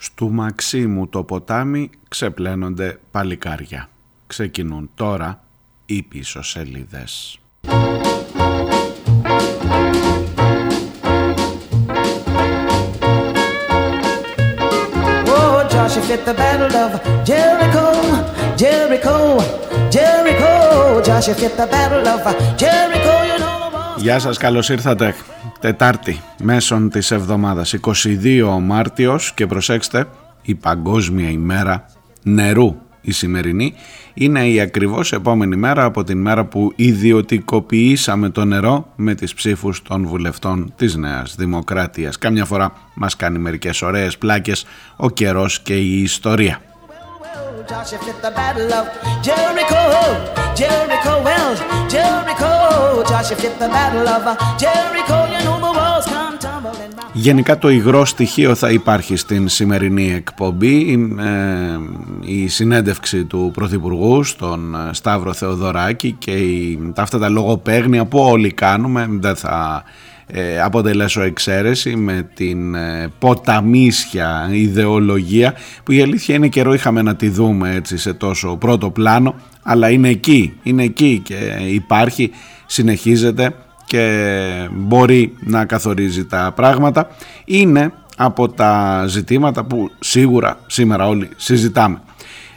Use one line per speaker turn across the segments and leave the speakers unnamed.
Στου Μαξίμου το ποτάμι ξεπλένονται παλικάρια. Ξεκινούν τώρα οι πίσω σελίδες. fit the battle of Jericho, Jericho, Jericho. Joshua fit the battle of Jericho, you know Γεια σας, καλώς ήρθατε. Τετάρτη, μέσον της εβδομάδας, 22 Μάρτιος και προσέξτε, η παγκόσμια ημέρα νερού η σημερινή είναι η ακριβώς επόμενη μέρα από την μέρα που ιδιωτικοποιήσαμε το νερό με τις ψήφους των βουλευτών της Νέας Δημοκράτειας. Κάμια φορά μας κάνει μερικές ωραίες πλάκες ο καιρός και η ιστορία. Γενικά το υγρό στοιχείο θα υπάρχει στην σημερινή εκπομπή. Ε, η συνέντευξη του Πρωθυπουργού στον ε, Σταύρο Θεοδωράκη και η, τα αυτά τα λογοπαίγνια που όλοι κάνουμε δεν θα ε, αποτελέσω εξαίρεση με την ε, ποταμίσια ιδεολογία που η αλήθεια είναι καιρό είχαμε να τη δούμε έτσι σε τόσο πρώτο πλάνο αλλά είναι εκεί, είναι εκεί και υπάρχει, συνεχίζεται και μπορεί να καθορίζει τα πράγματα είναι από τα ζητήματα που σίγουρα σήμερα όλοι συζητάμε.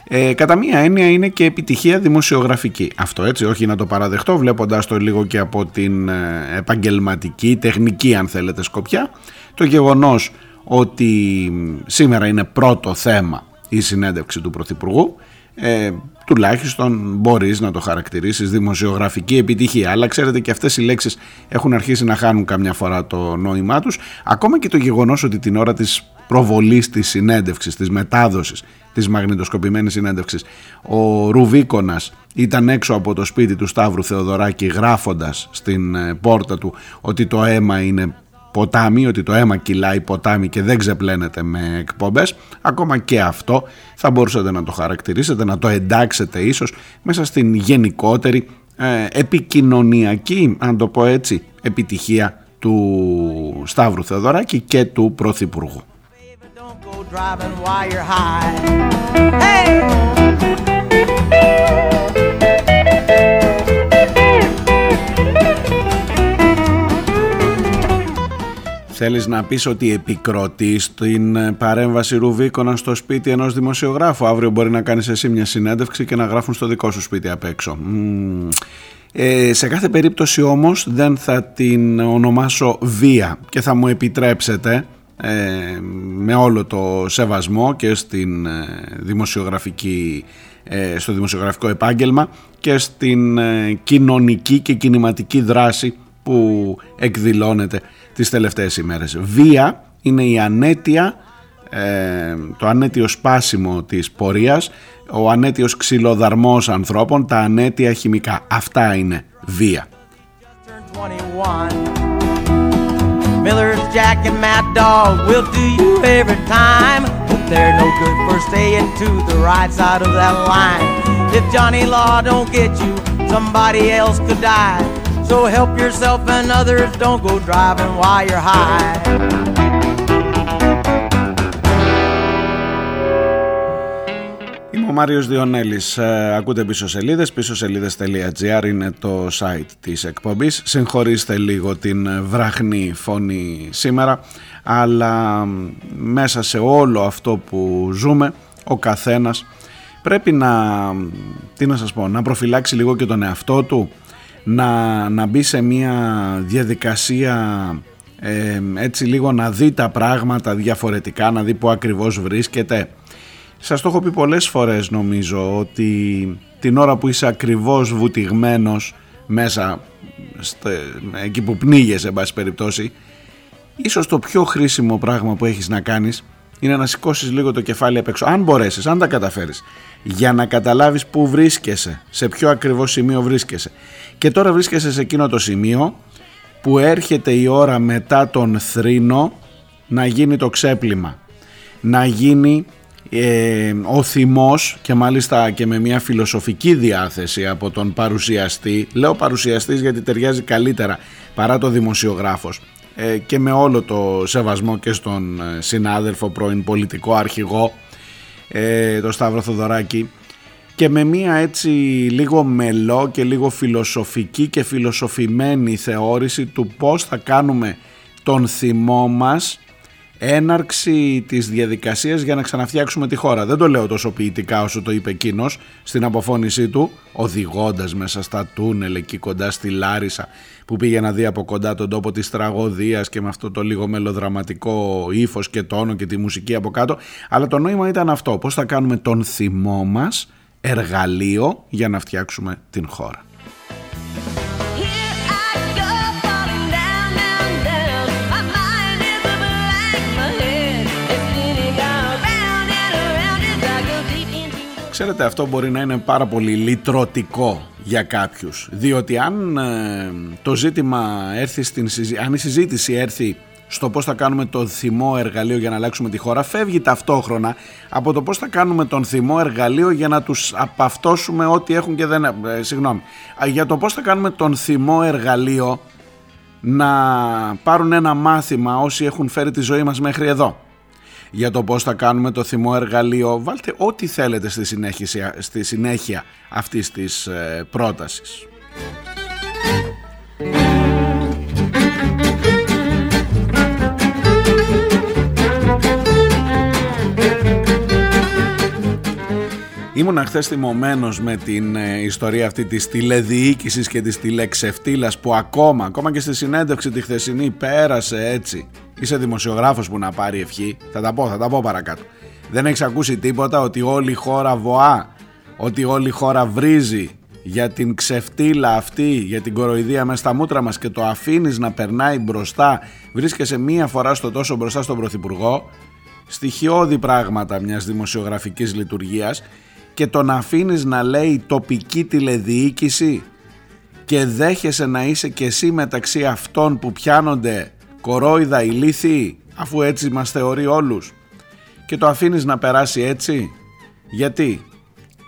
Ε, κατά μία έννοια είναι και επιτυχία δημοσιογραφική. Αυτό έτσι, όχι να το παραδεχτώ βλέποντας το λίγο και από την ε, επαγγελματική, τεχνική αν θέλετε σκοπιά. Το γεγονός ότι σήμερα είναι πρώτο θέμα η συνέντευξη του Πρωθυπουργού ε, τουλάχιστον μπορείς να το χαρακτηρίσεις δημοσιογραφική επιτυχία. Αλλά ξέρετε και αυτές οι λέξεις έχουν αρχίσει να χάνουν καμιά φορά το νόημά τους. Ακόμα και το γεγονός ότι την ώρα της προβολής της συνέντευξης, της μετάδοσης της μαγνητοσκοπημένης συνέντευξης ο Ρουβίκονας ήταν έξω από το σπίτι του Σταύρου Θεοδωράκη γράφοντας στην ε, πόρτα του ότι το αίμα είναι ποτάμι, ότι το αίμα κυλάει ποτάμι και δεν ξεπλένεται με εκπομπές, ακόμα και αυτό θα μπορούσατε να το χαρακτηρίσετε, να το εντάξετε ίσως μέσα στην γενικότερη ε, επικοινωνιακή, αν το πω έτσι, επιτυχία του Σταύρου Θεοδωράκη και του Πρωθυπουργού. Θέλεις να πεις ότι επικροτείς την ε, παρέμβαση Ρουβίκονα στο σπίτι ενός δημοσιογράφου; Αύριο μπορεί να κάνεις εσύ μια συνέντευξη και να γράφουν στο δικό σου σπίτι απ' έξω. Ε, σε κάθε περίπτωση όμως δεν θα την ονομάσω βία και θα μου επιτρέψετε ε, με όλο το σεβασμό και στην ε, δημοσιογραφική, στο δημοσιογραφικό επάγγελμα και στην κοινωνική και κινηματική δράση που εκδηλώνεται τις τελευταίες ημέρες. Βία είναι η ανέτεια, ε, το ανέτιο σπάσιμο της πορείας, ο ανέτιος ξυλοδαρμός ανθρώπων, τα ανέτεια χημικά. Αυτά είναι βία. Miller's Jack and Mad Dog will do you every time. But they're no good for staying to the right side of that line. If Johnny Law don't get you, somebody else could die. So help yourself and others, don't go driving while you're high. Είμαι ο Μάριος Διονέλης, ε, ακούτε πίσω σελίδες, πίσω σελίδες.gr είναι το site της εκπομπής. Συγχωρήστε λίγο την βραχνή φωνή σήμερα, αλλά μέσα σε όλο αυτό που ζούμε, ο καθένας πρέπει να, τι να σας πω, να προφυλάξει λίγο και τον εαυτό του, να, να μπει σε μια διαδικασία ε, έτσι λίγο να δει τα πράγματα διαφορετικά, να δει που ακριβώς βρίσκεται. Σας το έχω πει πολλές φορές νομίζω ότι την ώρα που είσαι ακριβώς βουτυγμένος μέσα εκεί που πνίγεσαι εν πάση περιπτώσει ίσως το πιο χρήσιμο πράγμα που έχεις να κάνεις είναι να σηκώσεις λίγο το κεφάλι απ' έξω αν μπορέσεις, αν τα καταφέρεις για να καταλάβεις που βρίσκεσαι σε ποιο ακριβώς σημείο βρίσκεσαι και τώρα βρίσκεσαι σε εκείνο το σημείο που έρχεται η ώρα μετά τον θρήνο να γίνει το ξέπλυμα. Να γίνει ε, ο θυμός και μάλιστα και με μια φιλοσοφική διάθεση από τον παρουσιαστή. Λέω παρουσιαστής γιατί ταιριάζει καλύτερα παρά το δημοσιογράφος. ε, και με όλο το σεβασμό και στον ε, συνάδελφο πρώην πολιτικό αρχηγό ε, το Σταύρο Θοδωράκη και με μία έτσι λίγο μελό και λίγο φιλοσοφική και φιλοσοφημένη θεώρηση του πώς θα κάνουμε τον θυμό μας έναρξη της διαδικασίας για να ξαναφτιάξουμε τη χώρα. Δεν το λέω τόσο ποιητικά όσο το είπε εκείνος στην αποφώνησή του, οδηγώντας μέσα στα τούνελ εκεί κοντά στη Λάρισα που πήγε να δει από κοντά τον τόπο της τραγωδίας και με αυτό το λίγο μελοδραματικό ύφος και τόνο και τη μουσική από κάτω. Αλλά το νόημα ήταν αυτό, πώς θα κάνουμε τον θυμό μας εργαλείο για να φτιάξουμε την χώρα. Ξέρετε αυτό μπορεί να είναι πάρα πολύ λυτρωτικό για κάποιους διότι αν ε, το ζήτημα έρθει στην αν η συζήτηση έρθει στο πώς θα κάνουμε το θυμό εργαλείο για να αλλάξουμε τη χώρα φεύγει ταυτόχρονα από το πώς θα κάνουμε τον θυμό εργαλείο για να τους απαυτώσουμε ό,τι έχουν και δεν... Ε, συγγνώμη. Για το πώς θα κάνουμε τον θυμό εργαλείο να πάρουν ένα μάθημα όσοι έχουν φέρει τη ζωή μας μέχρι εδώ για το πώς θα κάνουμε το θυμό εργαλείο. Βάλτε ό,τι θέλετε στη συνέχεια, στη συνέχεια αυτής της ε, πρότασης. Ήμουν χθες θυμωμένος με την ε, ιστορία αυτή της τηλεδιοίκησης και της τηλεξευτήλας που ακόμα, ακόμα και στη συνέντευξη τη χθεσινή πέρασε έτσι Είσαι δημοσιογράφος που να πάρει ευχή. Θα τα πω, θα τα πω παρακάτω. Δεν έχεις ακούσει τίποτα ότι όλη η χώρα βοά, ότι όλη η χώρα βρίζει για την ξεφτύλα αυτή, για την κοροϊδία μέσα στα μούτρα μας και το αφήνεις να περνάει μπροστά, βρίσκεσαι μία φορά στο τόσο μπροστά στον Πρωθυπουργό, στοιχειώδη πράγματα μιας δημοσιογραφικής λειτουργίας και τον αφήνεις να λέει τοπική τηλεδιοίκηση και δέχεσαι να είσαι και εσύ μεταξύ αυτών που πιάνονται κορόιδα ηλίθιοι αφού έτσι μας θεωρεί όλους. Και το αφήνεις να περάσει έτσι; Γιατί;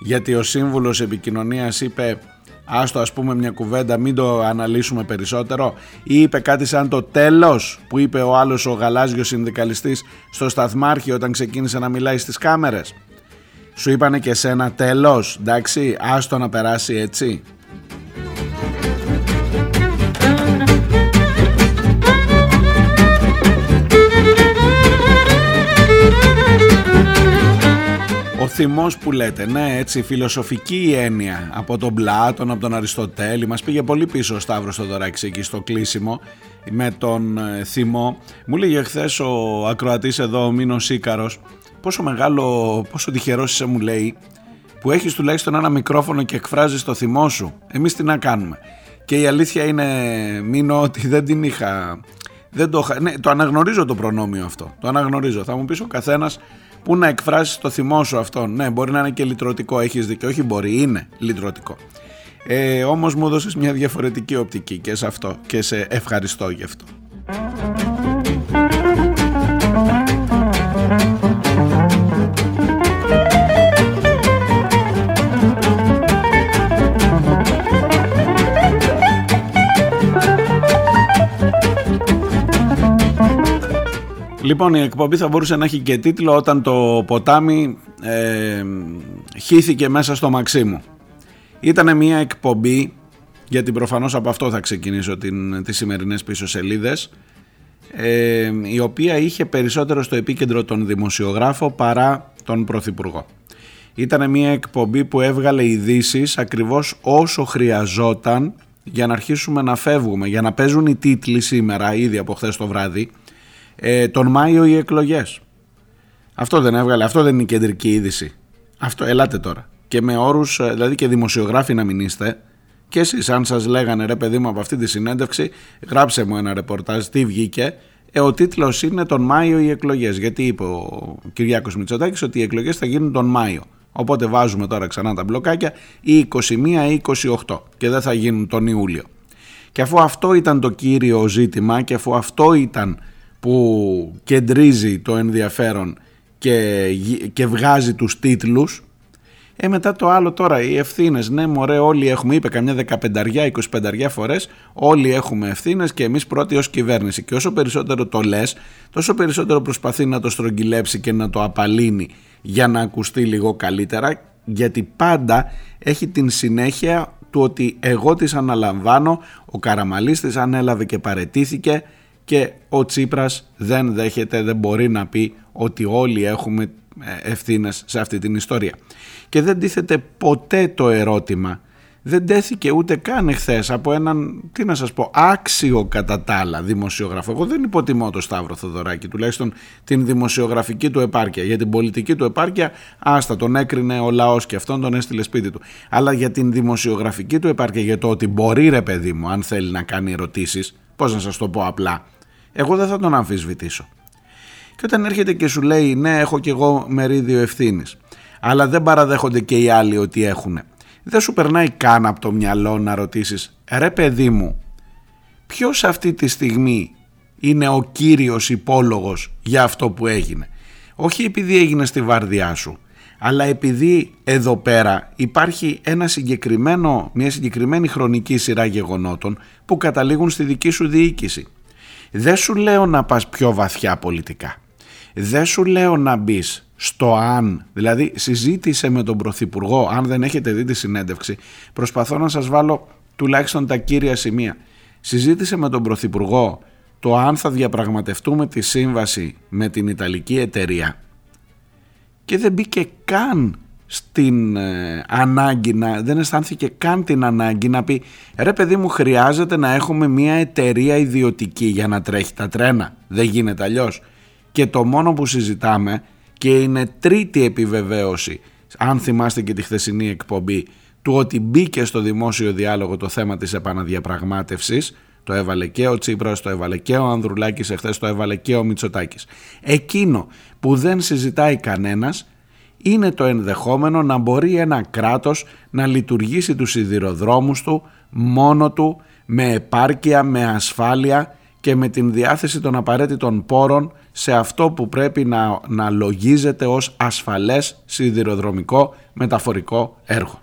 Γιατί ο σύμβουλος επικοινωνίας είπε άστο ας πούμε μια κουβέντα μην το αναλύσουμε περισσότερο ή είπε κάτι σαν το τέλος που είπε ο άλλος ο γαλάζιος συνδικαλιστής στο σταθμάρχη όταν ξεκίνησε να μιλάει στις κάμερες. Σου είπανε και σένα τέλος εντάξει άστο να περάσει έτσι Ο θυμός που λέτε, ναι έτσι φιλοσοφική έννοια από τον Πλάτων, από τον Αριστοτέλη μας πήγε πολύ πίσω ο Σταύρος Θοδωράκης εκεί στο κλείσιμο με τον ε, θυμό. Μου λέγε χθες ο ακροατής εδώ ο Μίνος Ίκαρος πόσο μεγάλο, πόσο τυχερός είσαι μου λέει που έχεις τουλάχιστον ένα μικρόφωνο και εκφράζεις το θυμό σου. Εμείς τι να κάνουμε. Και η αλήθεια είναι Μίνο ότι δεν την είχα... Δεν το, ναι, το αναγνωρίζω το προνόμιο αυτό. Το αναγνωρίζω. Θα μου πεις ο καθένας Πού να εκφράσεις το θυμό σου αυτό. Ναι, μπορεί να είναι και λυτρωτικό, έχεις δίκιο. Όχι, μπορεί, είναι λυτρωτικό. Ε, Όμως μου έδωσες μια διαφορετική οπτική και σε αυτό και σε ευχαριστώ γι' αυτό. Λοιπόν, η εκπομπή θα μπορούσε να έχει και τίτλο όταν το ποτάμι ε, χύθηκε μέσα στο Μαξίμου. Ήταν μια εκπομπή, γιατί προφανώς από αυτό θα ξεκινήσω την, τις σημερινές πίσω σελίδες, ε, η οποία είχε περισσότερο στο επίκεντρο τον δημοσιογράφο παρά τον πρωθυπουργό. Ήταν μια εκπομπή που έβγαλε ειδήσεις ακριβώς όσο χρειαζόταν για να αρχίσουμε να φεύγουμε, για να παίζουν οι τίτλοι σήμερα, ήδη από χθες το βράδυ, ε, τον Μάιο οι εκλογές. Αυτό δεν έβγαλε, αυτό δεν είναι η κεντρική είδηση. Αυτό, ελάτε τώρα. Και με όρους, ε, δηλαδή και δημοσιογράφοι να μην είστε, και εσείς αν σας λέγανε ρε παιδί μου από αυτή τη συνέντευξη, γράψε μου ένα ρεπορτάζ, τι βγήκε, ε, ο τίτλος είναι τον Μάιο οι εκλογές, γιατί είπε ο Κυριάκος Μητσοτάκης ότι οι εκλογές θα γίνουν τον Μάιο. Οπότε βάζουμε τώρα ξανά τα μπλοκάκια ή 21 ή 28 και δεν θα γίνουν τον Ιούλιο. Και αφού αυτό ήταν το κύριο ζήτημα και αφού αυτό ήταν που κεντρίζει το ενδιαφέρον και, και βγάζει τους τίτλους Ε, μετά το άλλο τώρα, οι ευθύνες. Ναι, μωρέ, όλοι έχουμε, είπε καμιά 15 25 φορές, όλοι έχουμε ευθύνες και εμείς πρώτοι ως κυβέρνηση. Και όσο περισσότερο το λες, τόσο περισσότερο προσπαθεί να το στρογγυλέψει και να το απαλύνει για να ακουστεί λίγο καλύτερα, γιατί πάντα έχει την συνέχεια του ότι εγώ τις αναλαμβάνω, ο Καραμαλής τις ανέλαβε και παρετήθηκε και ο Τσίπρας δεν δέχεται, δεν μπορεί να πει ότι όλοι έχουμε ε, ευθύνες σε αυτή την ιστορία. Και δεν τίθεται ποτέ το ερώτημα δεν τέθηκε ούτε καν εχθές από έναν, τι να σας πω, άξιο κατά τα άλλα δημοσιογράφο. Εγώ δεν υποτιμώ το Σταύρο Θοδωράκη, τουλάχιστον την δημοσιογραφική του επάρκεια. Για την πολιτική του επάρκεια, άστα, τον έκρινε ο λαός και αυτόν τον έστειλε σπίτι του. Αλλά για την δημοσιογραφική του επάρκεια, για το ότι μπορεί ρε παιδί μου, αν θέλει να κάνει ερωτήσεις, πώς να σας το πω απλά, εγώ δεν θα τον αμφισβητήσω. Και όταν έρχεται και σου λέει, ναι, έχω κι εγώ μερίδιο ευθύνης, αλλά δεν παραδέχονται και οι άλλοι ότι έχουν δεν σου περνάει καν από το μυαλό να ρωτήσεις «Ρε παιδί μου, ποιος αυτή τη στιγμή είναι ο κύριος υπόλογος για αυτό που έγινε» όχι επειδή έγινε στη βάρδιά σου αλλά επειδή εδώ πέρα υπάρχει ένα συγκεκριμένο, μια συγκεκριμένη χρονική σειρά γεγονότων που καταλήγουν στη δική σου διοίκηση. Δεν σου λέω να πας πιο βαθιά πολιτικά. Δεν σου λέω να μπεις στο αν, δηλαδή συζήτησε με τον Πρωθυπουργό, αν δεν έχετε δει τη συνέντευξη, προσπαθώ να σας βάλω τουλάχιστον τα κύρια σημεία. Συζήτησε με τον Πρωθυπουργό το αν θα διαπραγματευτούμε τη σύμβαση με την Ιταλική εταιρεία και δεν μπήκε καν στην ε, ανάγκη να, δεν αισθάνθηκε καν την ανάγκη να πει ρε παιδί μου χρειάζεται να έχουμε μια εταιρεία ιδιωτική για να τρέχει τα τρένα δεν γίνεται αλλιώς. και το μόνο που συζητάμε και είναι τρίτη επιβεβαίωση, αν θυμάστε και τη χθεσινή εκπομπή, του ότι μπήκε στο δημόσιο διάλογο το θέμα της επαναδιαπραγμάτευσης, το έβαλε και ο Τσίπρας, το έβαλε και ο Ανδρουλάκης, εχθές το έβαλε και ο Μητσοτάκης. Εκείνο που δεν συζητάει κανένας είναι το ενδεχόμενο να μπορεί ένα κράτος να λειτουργήσει τους σιδηροδρόμους του μόνο του με επάρκεια, με ασφάλεια και με την διάθεση των απαραίτητων πόρων σε αυτό που πρέπει να, να λογίζεται ως ασφαλές σιδηροδρομικό μεταφορικό έργο.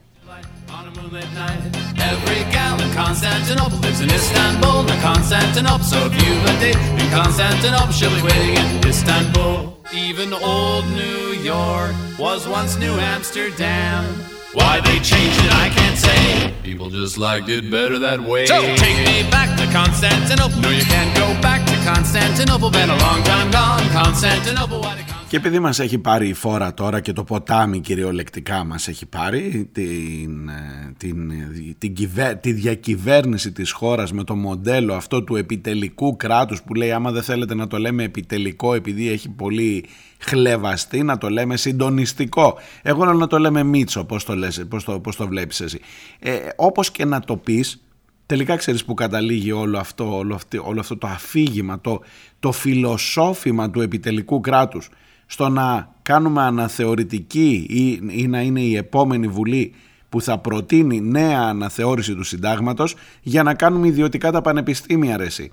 Even old New York was once New Amsterdam. Why they changed it, I can't say. People just liked it better that way. So take me back to Constantinople. No, you can't go back to Constantinople. Been a long time gone. Constantinople. Why και επειδή μας έχει πάρει η φόρα τώρα και το ποτάμι κυριολεκτικά μας έχει πάρει την, ε, την, την, τη διακυβέρνηση της χώρας με το μοντέλο αυτό του επιτελικού κράτους που λέει άμα δεν θέλετε να το λέμε επιτελικό επειδή έχει πολύ χλεβαστεί να το λέμε συντονιστικό. Εγώ να το λέμε μίτσο πώς το, λες, πώς το, πώς το βλέπεις εσύ. Ε, όπως και να το πεις τελικά ξέρεις που καταλήγει όλο αυτό, όλο, αυτό, όλο αυτό το αφήγημα, το, το φιλοσόφημα του επιτελικού κράτους στο να κάνουμε αναθεωρητική ή, ή να είναι η επόμενη Βουλή που θα προτείνει νέα αναθεώρηση του συντάγματος για να κάνουμε ιδιωτικά τα πανεπιστήμια αρέσει.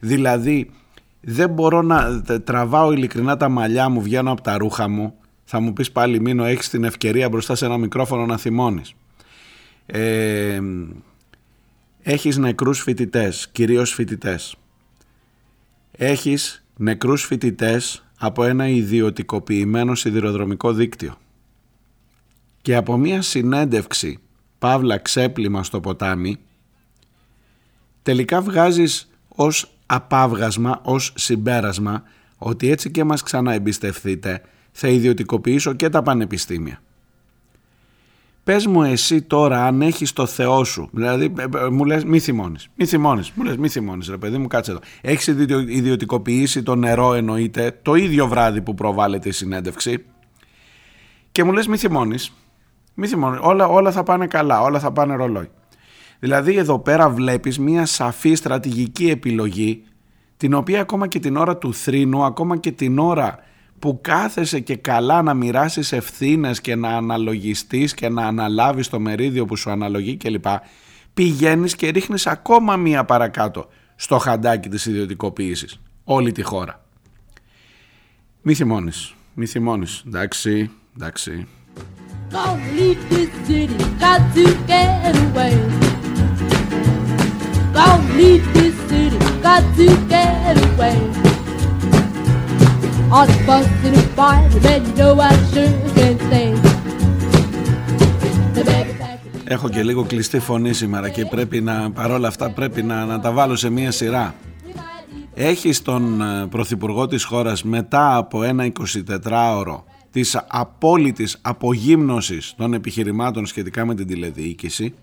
Δηλαδή δεν μπορώ να τραβάω ειλικρινά τα μαλλιά μου, βγαίνω από τα ρούχα μου, θα μου πεις πάλι Μίνο έχεις την ευκαιρία μπροστά σε ένα μικρόφωνο να θυμώνεις. Ε, έχεις νεκρούς φοιτητές, κυρίως φοιτητές. Έχεις νεκρούς φοιτητές από ένα ιδιωτικοποιημένο σιδηροδρομικό δίκτυο. Και από μια συνέντευξη, παύλα ξέπλυμα στο ποτάμι, τελικά βγάζεις ως απάβγασμα, ως συμπέρασμα, ότι έτσι και μας ξαναεμπιστευτείτε, θα ιδιωτικοποιήσω και τα πανεπιστήμια. Πες μου εσύ τώρα αν έχεις το Θεό σου, δηλαδή ε, ε, μου λες μη θυμώνεις, μη θυμώνεις, μου λες μη θυμώνεις ρε παιδί μου κάτσε εδώ. Έχεις ιδιωτικοποιήσει το νερό εννοείται το ίδιο βράδυ που προβάλλεται η συνέντευξη και μου λες μη θυμώνεις, μη θυμώνεις, όλα, όλα θα πάνε καλά, όλα θα πάνε ρολόι. Δηλαδή εδώ πέρα βλέπεις μια σαφή στρατηγική επιλογή την οποία ακόμα και την ώρα του θρήνου, ακόμα και την ώρα που κάθεσαι και καλά να μοιράσεις ευθύνες και να αναλογιστείς και να αναλάβεις το μερίδιο που σου αναλογεί κλπ. Πηγαίνεις και ρίχνεις ακόμα μία παρακάτω στο χαντάκι της ιδιωτικοποίησης. Όλη τη χώρα. Μη θυμώνεις. Μη θυμώνεις. Εντάξει, εντάξει. Έχω και λίγο κλειστή φωνή σήμερα και πρέπει να, παρόλα αυτά πρέπει να, να τα βάλω σε μία σειρά. Έχει τον ε, Πρωθυπουργό της χώρας μετά από ένα 24ωρο της απόλυτης απογύμνωσης των επιχειρημάτων σχετικά με την τηλεδιοίκηση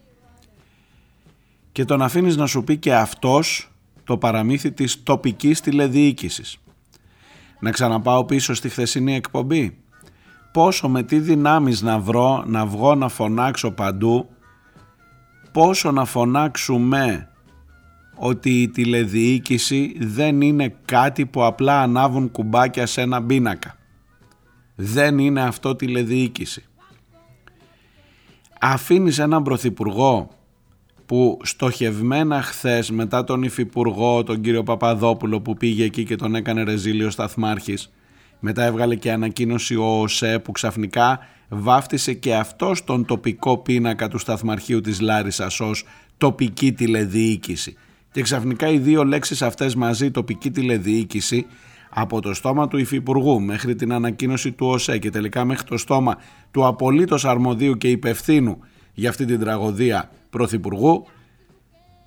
και τον αφήνεις να σου πει και αυτός το παραμύθι της τοπικής τηλεδιοίκησης. Να ξαναπάω πίσω στη χθεσινή εκπομπή. Πόσο με τι δυνάμεις να βρω, να βγω να φωνάξω παντού, πόσο να φωνάξουμε ότι η τηλεδιοίκηση δεν είναι κάτι που απλά ανάβουν κουμπάκια σε ένα πίνακα. Δεν είναι αυτό τηλεδιοίκηση. Αφήνεις έναν πρωθυπουργό που στοχευμένα χθες μετά τον υφυπουργό τον κύριο Παπαδόπουλο που πήγε εκεί και τον έκανε ρεζίλιο σταθμάρχης μετά έβγαλε και ανακοίνωση ο ΟΣΕ που ξαφνικά βάφτισε και αυτός τον τοπικό πίνακα του σταθμαρχείου της Λάρισας ως τοπική τηλεδιοίκηση. Και ξαφνικά οι δύο λέξεις αυτές μαζί τοπική τηλεδιοίκηση από το στόμα του Υφυπουργού μέχρι την ανακοίνωση του ΟΣΕ και τελικά μέχρι το στόμα του απολύτως αρμοδίου και υπευθύνου για αυτή την τραγωδία Πρωθυπουργού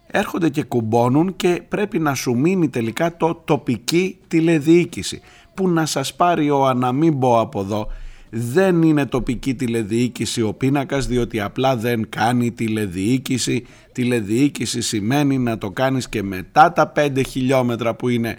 έρχονται και κουμπώνουν και πρέπει να σου μείνει τελικά το τοπική τηλεδιοίκηση που να σας πάρει ο αναμίμπο από εδώ δεν είναι τοπική τηλεδιοίκηση ο πίνακας διότι απλά δεν κάνει τηλεδιοίκηση. Τηλεδιοίκηση σημαίνει να το κάνεις και μετά τα 5 χιλιόμετρα που είναι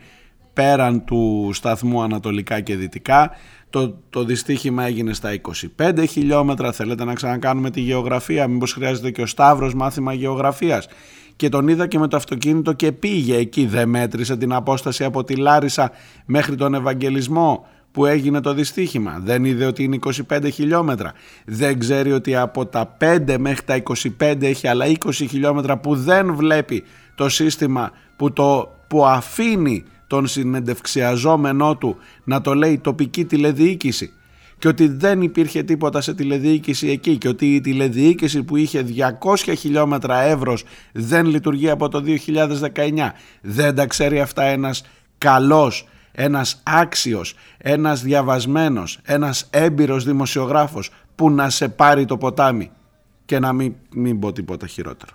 πέραν του σταθμού ανατολικά και δυτικά. Το, το δυστύχημα έγινε στα 25 χιλιόμετρα. Θέλετε να ξανακάνουμε τη γεωγραφία, μήπως χρειάζεται και ο Σταύρος μάθημα γεωγραφίας; Και τον είδα και με το αυτοκίνητο και πήγε εκεί, δεν μέτρησε την απόσταση από τη Λάρισα μέχρι τον Ευαγγελισμό που έγινε το δυστύχημα. Δεν είδε ότι είναι 25 χιλιόμετρα. Δεν ξέρει ότι από τα 5 μέχρι τα 25 έχει άλλα 20 χιλιόμετρα που δεν βλέπει το σύστημα που, το, που αφήνει τον συνεντευξιαζόμενό του να το λέει τοπική τηλεδιοίκηση και ότι δεν υπήρχε τίποτα σε τηλεδιοίκηση εκεί και ότι η τηλεδιοίκηση που είχε 200 χιλιόμετρα εύρος δεν λειτουργεί από το 2019. Δεν τα ξέρει αυτά ένας καλός ένας άξιος, ένας διαβασμένος, ένας έμπειρος δημοσιογράφος που να σε πάρει το ποτάμι και να μην, μην πω τίποτα χειρότερο.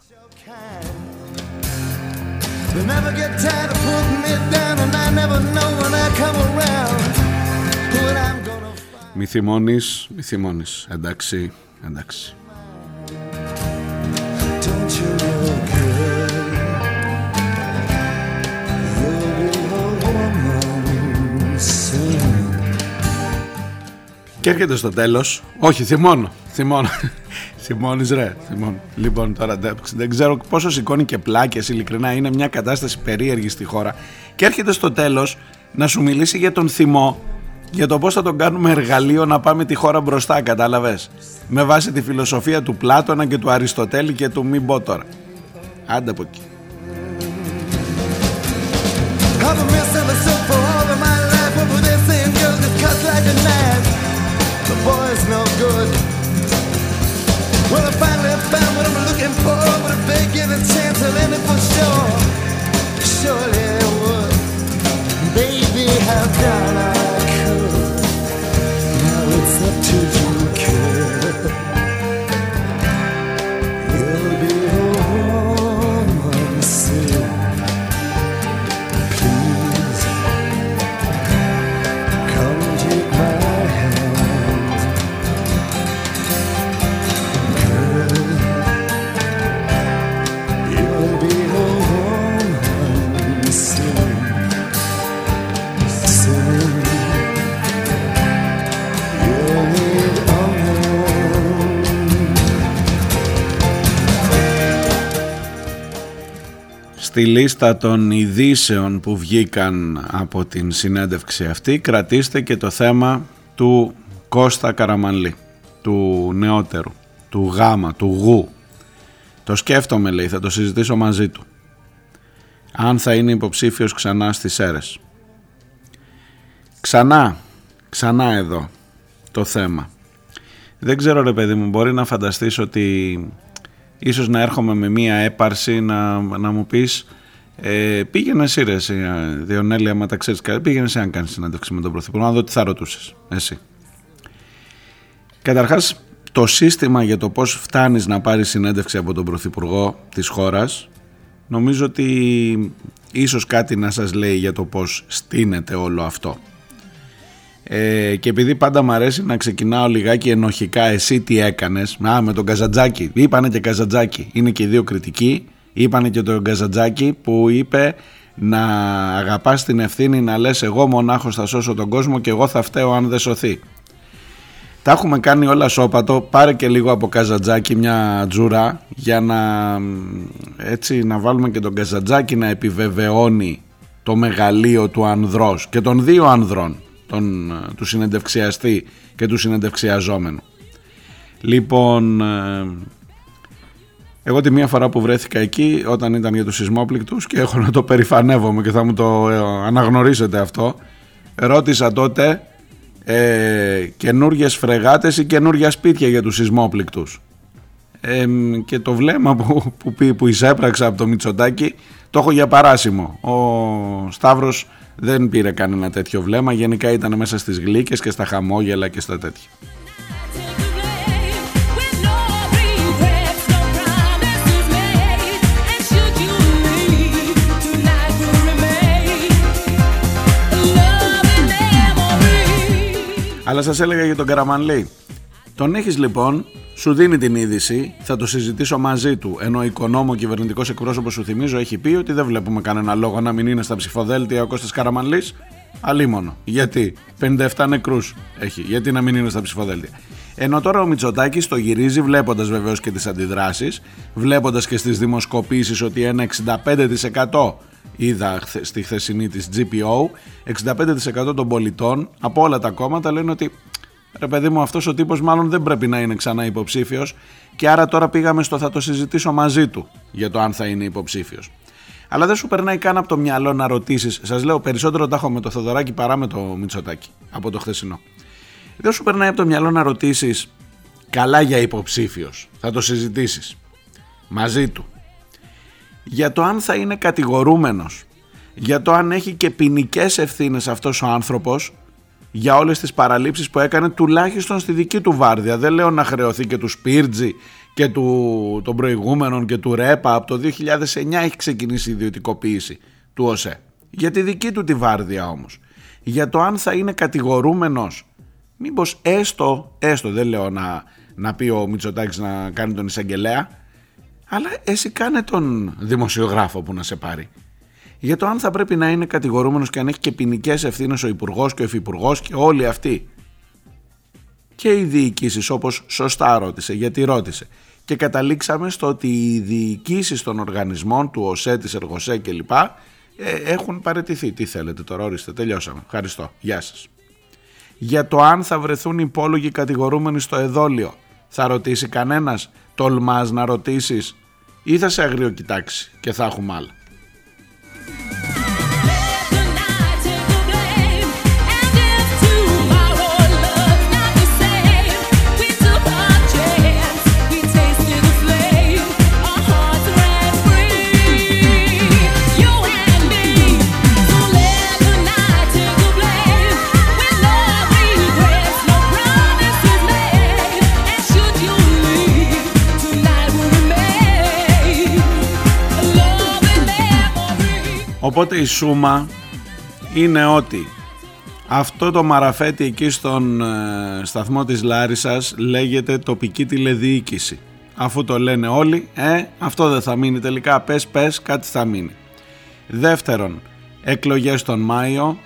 Μη θυμώνεις, μη θυμώνεις, εντάξει, εντάξει. Και έρχεται στο τέλος. Όχι, θυμώνω. Θυμώνω. Θυμώνεις, ρε; Θυμώνω. Λοιπόν, τώρα δεν ξέρω πόσο σηκώνει και πλάκες. Ειλικρινά είναι μια κατάσταση περίεργη στη χώρα. Και έρχεται στο τέλος να σου μιλήσει για τον θυμό. Για το πώς θα τον κάνουμε εργαλείο να πάμε τη χώρα μπροστά, κατάλαβες; Με βάση τη φιλοσοφία του Πλάτωνα και του Αριστοτέλη και του Μην πω τώρα. Άντε από εκεί. boy's no good. Well, I finally found what I'm looking for, chance, I'll it for sure. Surely I would. Baby, how down στη λίστα των ειδήσεων που βγήκαν από την συνέντευξη αυτή κρατήστε και το θέμα του Κώστα Καραμανλή, του νεότερου, του γάμα, του γου. Το σκέφτομαι λέει, θα το συζητήσω μαζί του. Αν θα είναι υποψήφιος ξανά στις αίρες. Ξανά, ξανά εδώ το θέμα. Δεν ξέρω ρε παιδί μου, μπορεί να φανταστείς ότι ίσως να έρχομαι με μία έπαρση να, να μου πεις ε, πήγαινε εσύ ρε εσύ, Διονέλη, άμα τα ξέρεις κάτι, πήγαινε εσύ αν κάνεις συνέντευξη με τον Πρωθυπουργό, να δω τι θα ρωτούσες, εσύ. Καταρχάς, το σύστημα για το πώς φτάνεις να πάρεις συνέντευξη από τον Πρωθυπουργό της χώρας, νομίζω ότι ίσως κάτι να σας λέει για το πώς στείνεται όλο αυτό. Ε, και επειδή πάντα μου αρέσει να ξεκινάω λιγάκι ενοχικά εσύ τι έκανες; Α, με τον Καζατζάκη, είπανε και Καζατζάκη είναι και οι δύο κριτικοί. Είπανε και τον Καζατζάκη που είπε να αγαπάς την ευθύνη να λες εγώ μονάχος θα σώσω τον κόσμο και εγώ θα φταίω αν δεν σωθεί τα έχουμε κάνει όλα σώπατο, πάρε και λίγο από Καζατζάκη μια τζούρα για να, έτσι, να βάλουμε και τον Καζατζάκη να επιβεβαιώνει το μεγαλείο του ανδρός και των δύο ανδρών τον, του συνεντευξιαστή και του συνεντευξιαζόμενου. Λοιπόν, ε, εγώ τη μία φορά που βρέθηκα εκεί όταν ήταν για τους σεισμόπληκτους και έχω να το περηφανεύομαι και θα μου το ε, αναγνωρίσετε αυτό ρώτησα τότε ε, καινούργιες φρεγάτες ή καινούργια σπίτια για τους σεισμόπληκτους ε, και το βλέμμα που, που, που εισέπραξα από το Μητσοτάκι το έχω για παράσημο ο Σταύρος δεν πήρε κανένα τέτοιο βλέμμα. Γενικά ήταν μέσα στις γλύκες και στα χαμόγελα και στα τέτοια. Αλλά σας έλεγα για τον Καραμανλή. Τον έχεις λοιπόν, σου δίνει την είδηση, θα το συζητήσω μαζί του. Ενώ ο οικονόμο κυβερνητικός εκπρόσωπος σου θυμίζω έχει πει ότι δεν βλέπουμε κανένα λόγο να μην είναι στα ψηφοδέλτια ο Κώστας Καραμανλής. Αλίμονο. Γιατί 57 νεκρούς έχει. Γιατί να μην είναι στα ψηφοδέλτια. Ενώ τώρα ο Μητσοτάκης το γυρίζει βλέποντας βεβαίως και τις αντιδράσεις, βλέποντας και στις δημοσκοπήσεις ότι ένα 65% είδα στη χθεσινή της GPO 65% των πολιτών από όλα τα κόμματα λένε ότι ρε παιδί μου αυτός ο τύπος μάλλον δεν πρέπει να είναι ξανά υποψήφιος και άρα τώρα πήγαμε στο θα το συζητήσω μαζί του για το αν θα είναι υποψήφιος. Αλλά δεν σου περνάει καν από το μυαλό να ρωτήσεις. Σας λέω περισσότερο τα έχω με το Θοδωράκι παρά με το Μητσοτάκι από το χθεσινό. Δεν σου περνάει από το μυαλό να ρωτήσεις καλά για υποψήφιος. Θα το συζητήσεις μαζί του. Για το αν θα είναι κατηγορούμενος. Για το αν έχει και ποινικές ευθύνες αυτός ο άνθρωπος για όλες τις παραλήψεις που έκανε τουλάχιστον στη δική του βάρδια. Δεν λέω να χρεωθεί και του Σπίρτζη και του, των προηγούμενων και του ΡΕΠΑ. Από το 2009 έχει ξεκινήσει η ιδιωτικοποίηση του ΟΣΕ. Για τη δική του τη βάρδια όμως. Για το αν θα είναι κατηγορούμενος. Μήπως έστω, έστω δεν λέω να, να πει ο Μητσοτάκης να κάνει τον εισαγγελέα. Αλλά εσύ κάνε τον δημοσιογράφο που να σε πάρει για το αν θα πρέπει να είναι κατηγορούμενος και αν έχει και ποινικές ευθύνες ο Υπουργός και ο Υφυπουργός και όλοι αυτοί. Και οι διοικήσεις, όπως σωστά ρώτησε, γιατί ρώτησε. Και καταλήξαμε στο ότι οι διοικήσεις των οργανισμών του ΟΣΕ, της ΕΡΓΟΣΕ κλπ. Ε, έχουν παραιτηθεί. Τι θέλετε τώρα, ορίστε, τελειώσαμε. Ευχαριστώ. Γεια σας. Για το αν θα βρεθούν υπόλογοι κατηγορούμενοι στο εδόλιο, θα ρωτήσει κανένας, τολμάς να ρωτήσεις, ή θα σε αγριοκοιτάξει και θα έχουμε άλλα. Οπότε η σούμα είναι ότι αυτό το μαραφέτι εκεί στον ε, σταθμό της Λάρισας λέγεται τοπική τηλεδιοίκηση. Αφού το λένε όλοι, ε, αυτό δεν θα μείνει τελικά, πες πες κάτι θα μείνει. Δεύτερον, εκλογές τον Μάιο.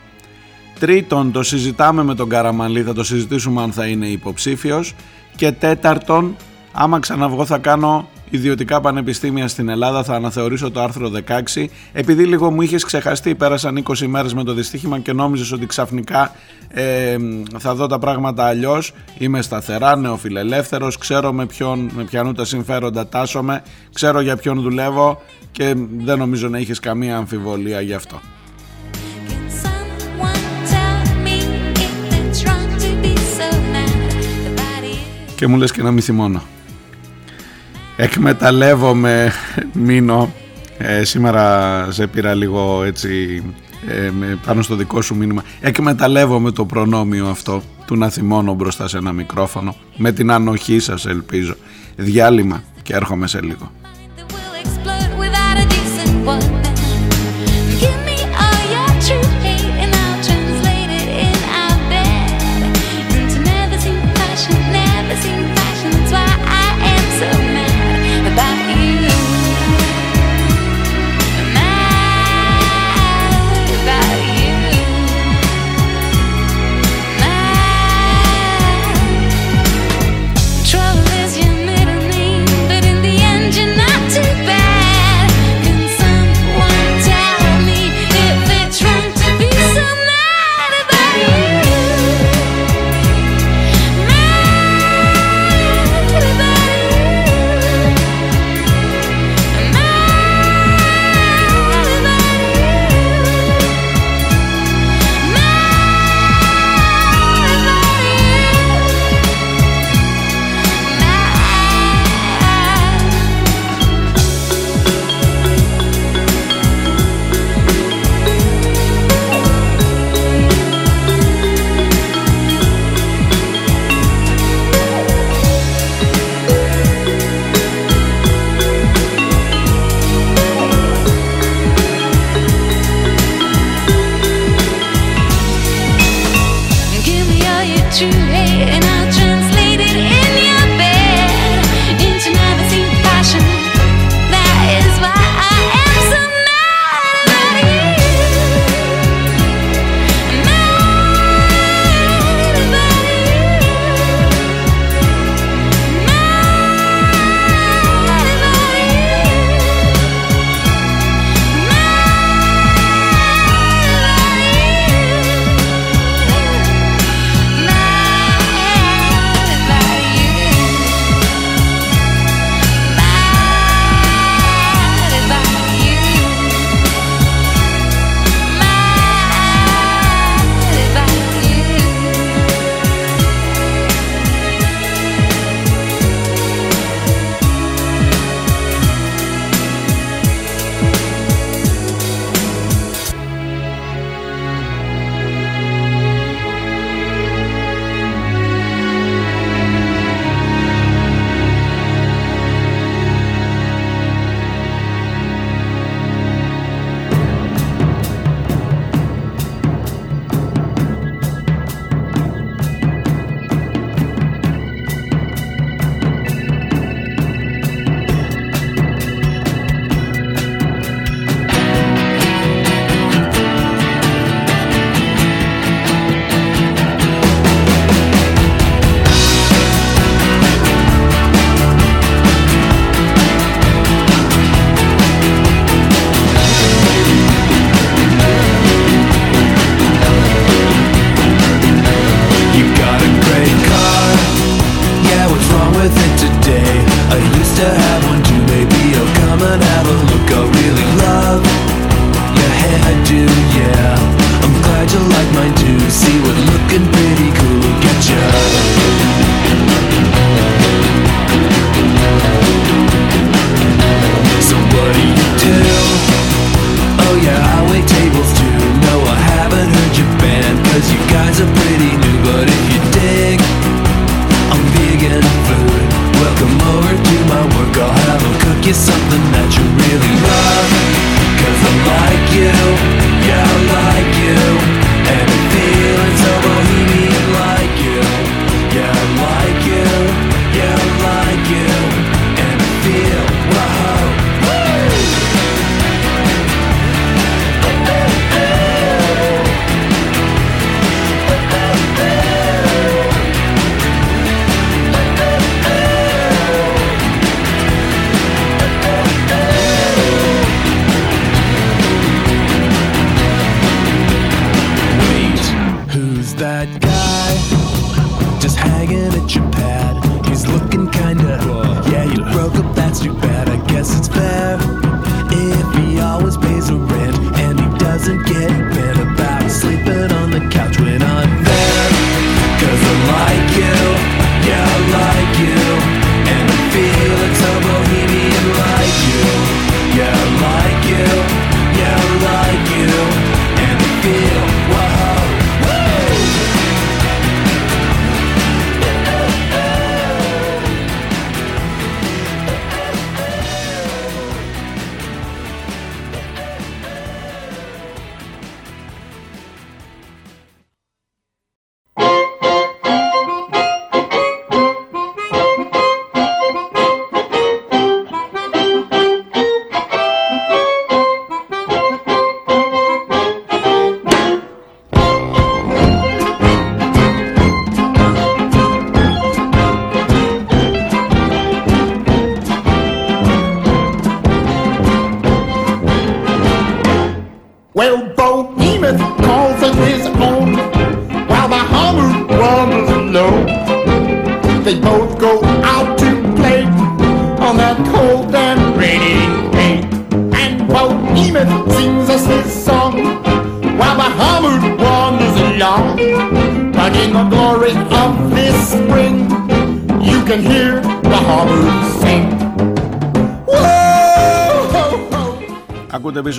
Τρίτον, το συζητάμε με τον Καραμαλή, θα το συζητήσουμε αν θα είναι υποψήφιος. Και τέταρτον, άμα ξαναβγώ θα κάνω ιδιωτικά πανεπιστήμια στην Ελλάδα θα αναθεωρήσω το άρθρο 16 επειδή λίγο μου είχες ξεχαστεί πέρασαν 20 μέρες με το δυστύχημα και νόμιζες ότι ξαφνικά ε, θα δω τα πράγματα αλλιώς. Είμαι σταθερά, νεοφιλελεύθερος ξέρω με, ποιον, με ποιανού τα συμφέροντα τάσσομαι ξέρω για ποιον δουλεύω και δεν νομίζω να είχες καμία αμφιβολία γι' αυτό.
Και μου λες και να μη θυμώνω. Εκμεταλλεύομαι, Μίνο, ε, σήμερα σε πήρα λίγο έτσι ε, πάνω στο δικό σου μήνυμα. Εκμεταλλεύομαι το προνόμιο αυτό του να θυμώνω μπροστά σε ένα μικρόφωνο με την ανοχή σας ελπίζω. Διάλειμμα και έρχομαι σε λίγο.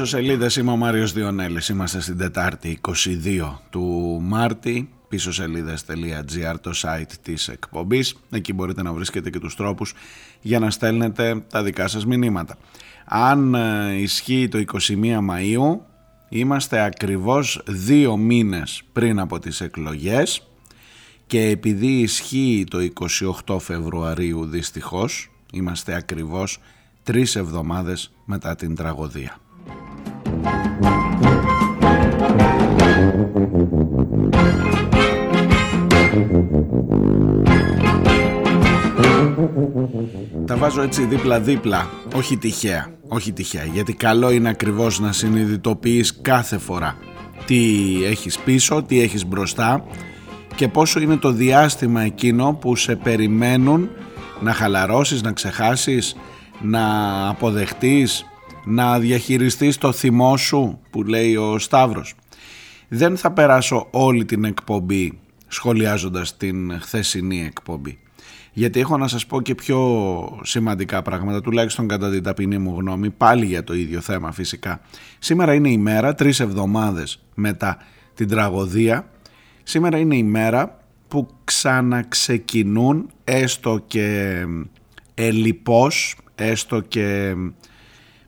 Πίσω σελίδες, είμαι ο Μάριος Διονέλης, είμαστε στην Τετάρτη 22 του Μάρτη, πίσω σελίδες.gr το site της εκπομπής, εκεί μπορείτε να βρίσκετε και τους τρόπους για να στέλνετε τα δικά σας μηνύματα. Αν ε, ισχύει το 21 Μαΐου, είμαστε ακριβώς δύο μήνες πριν από τις εκλογές και επειδή ισχύει το 28 Φεβρουαρίου δυστυχώς, είμαστε ακριβώς τρεις εβδομάδες μετά την τραγωδία. Τα βάζω έτσι δίπλα-δίπλα, όχι τυχαία, όχι τυχαία, γιατί καλό είναι ακριβώς να συνειδητοποιείς κάθε φορά τι έχεις πίσω, τι έχεις μπροστά και πόσο είναι το διάστημα εκείνο που σε περιμένουν να χαλαρώσεις, να ξεχάσεις, να αποδεχτείς, να διαχειριστείς το θυμό σου που λέει ο Σταύρος. Δεν θα περάσω όλη την εκπομπή σχολιάζοντας την χθεσινή εκπομπή. Γιατί έχω να σας πω και πιο σημαντικά πράγματα, τουλάχιστον κατά την ταπεινή μου γνώμη, πάλι για το ίδιο θέμα φυσικά. Σήμερα είναι η μέρα, τρεις εβδομάδες μετά την τραγωδία, σήμερα είναι η μέρα που ξαναξεκινούν έστω και ελλειπώς, έστω και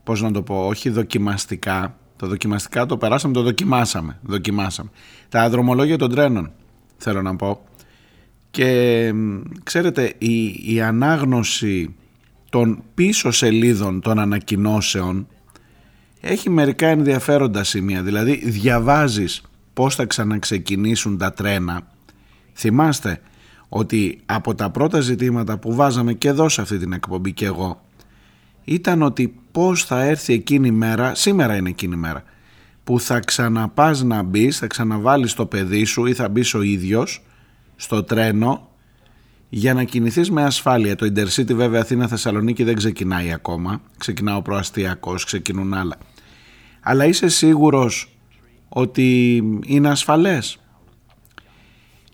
πώς να το πω, όχι δοκιμαστικά. Το δοκιμαστικά το περάσαμε, το δοκιμάσαμε. δοκιμάσαμε. Τα δρομολόγια των τρένων, θέλω να πω. Και ξέρετε, η, η ανάγνωση των πίσω σελίδων των ανακοινώσεων έχει μερικά ενδιαφέροντα σημεία. Δηλαδή διαβάζεις πώς θα ξαναξεκινήσουν τα τρένα. Θυμάστε ότι από τα πρώτα ζητήματα που βάζαμε και εδώ σε αυτή την εκπομπή και εγώ ήταν ότι πώς θα έρθει εκείνη η μέρα, σήμερα είναι εκείνη η μέρα, που θα ξαναπάς να μπεις, θα ξαναβάλεις το παιδί σου ή θα μπεις ο ίδιος στο τρένο για να κινηθείς με ασφάλεια. Το Intercity βέβαια Αθήνα Θεσσαλονίκη δεν ξεκινάει ακόμα, ξεκινά ο προαστιακός, ξεκινούν άλλα. Αλλά είσαι σίγουρος ότι είναι ασφαλές;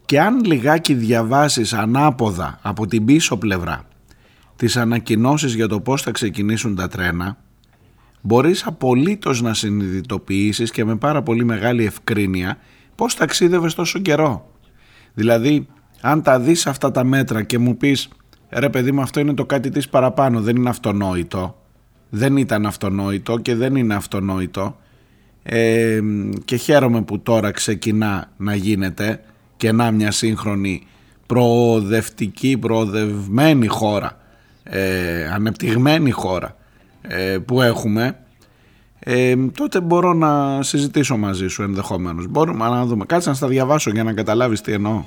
Και αν λιγάκι διαβάσεις ανάποδα από την πίσω πλευρά τις ανακοινώσεις για το πώς θα ξεκινήσουν τα τρένα μπορείς απολύτως να συνειδητοποιήσεις και με πάρα πολύ μεγάλη ευκρίνεια πώς ταξίδευες τόσο καιρό. Δηλαδή, αν τα δεις αυτά τα μέτρα και μου πεις «Ρε παιδί μου αυτό είναι το κάτι της παραπάνω, δεν είναι αυτονόητο», δεν ήταν αυτονόητο και δεν είναι αυτονόητο ε, και χαίρομαι που τώρα ξεκινά να γίνεται και να μια σύγχρονη προοδευτική, προοδευμένη χώρα ε, ανεπτυγμένη χώρα ε, που έχουμε ε, τότε μπορώ να συζητήσω μαζί σου ενδεχομένως. Μπορούμε να δούμε. Κάτσε να στα διαβάσω για να καταλάβεις τι εννοώ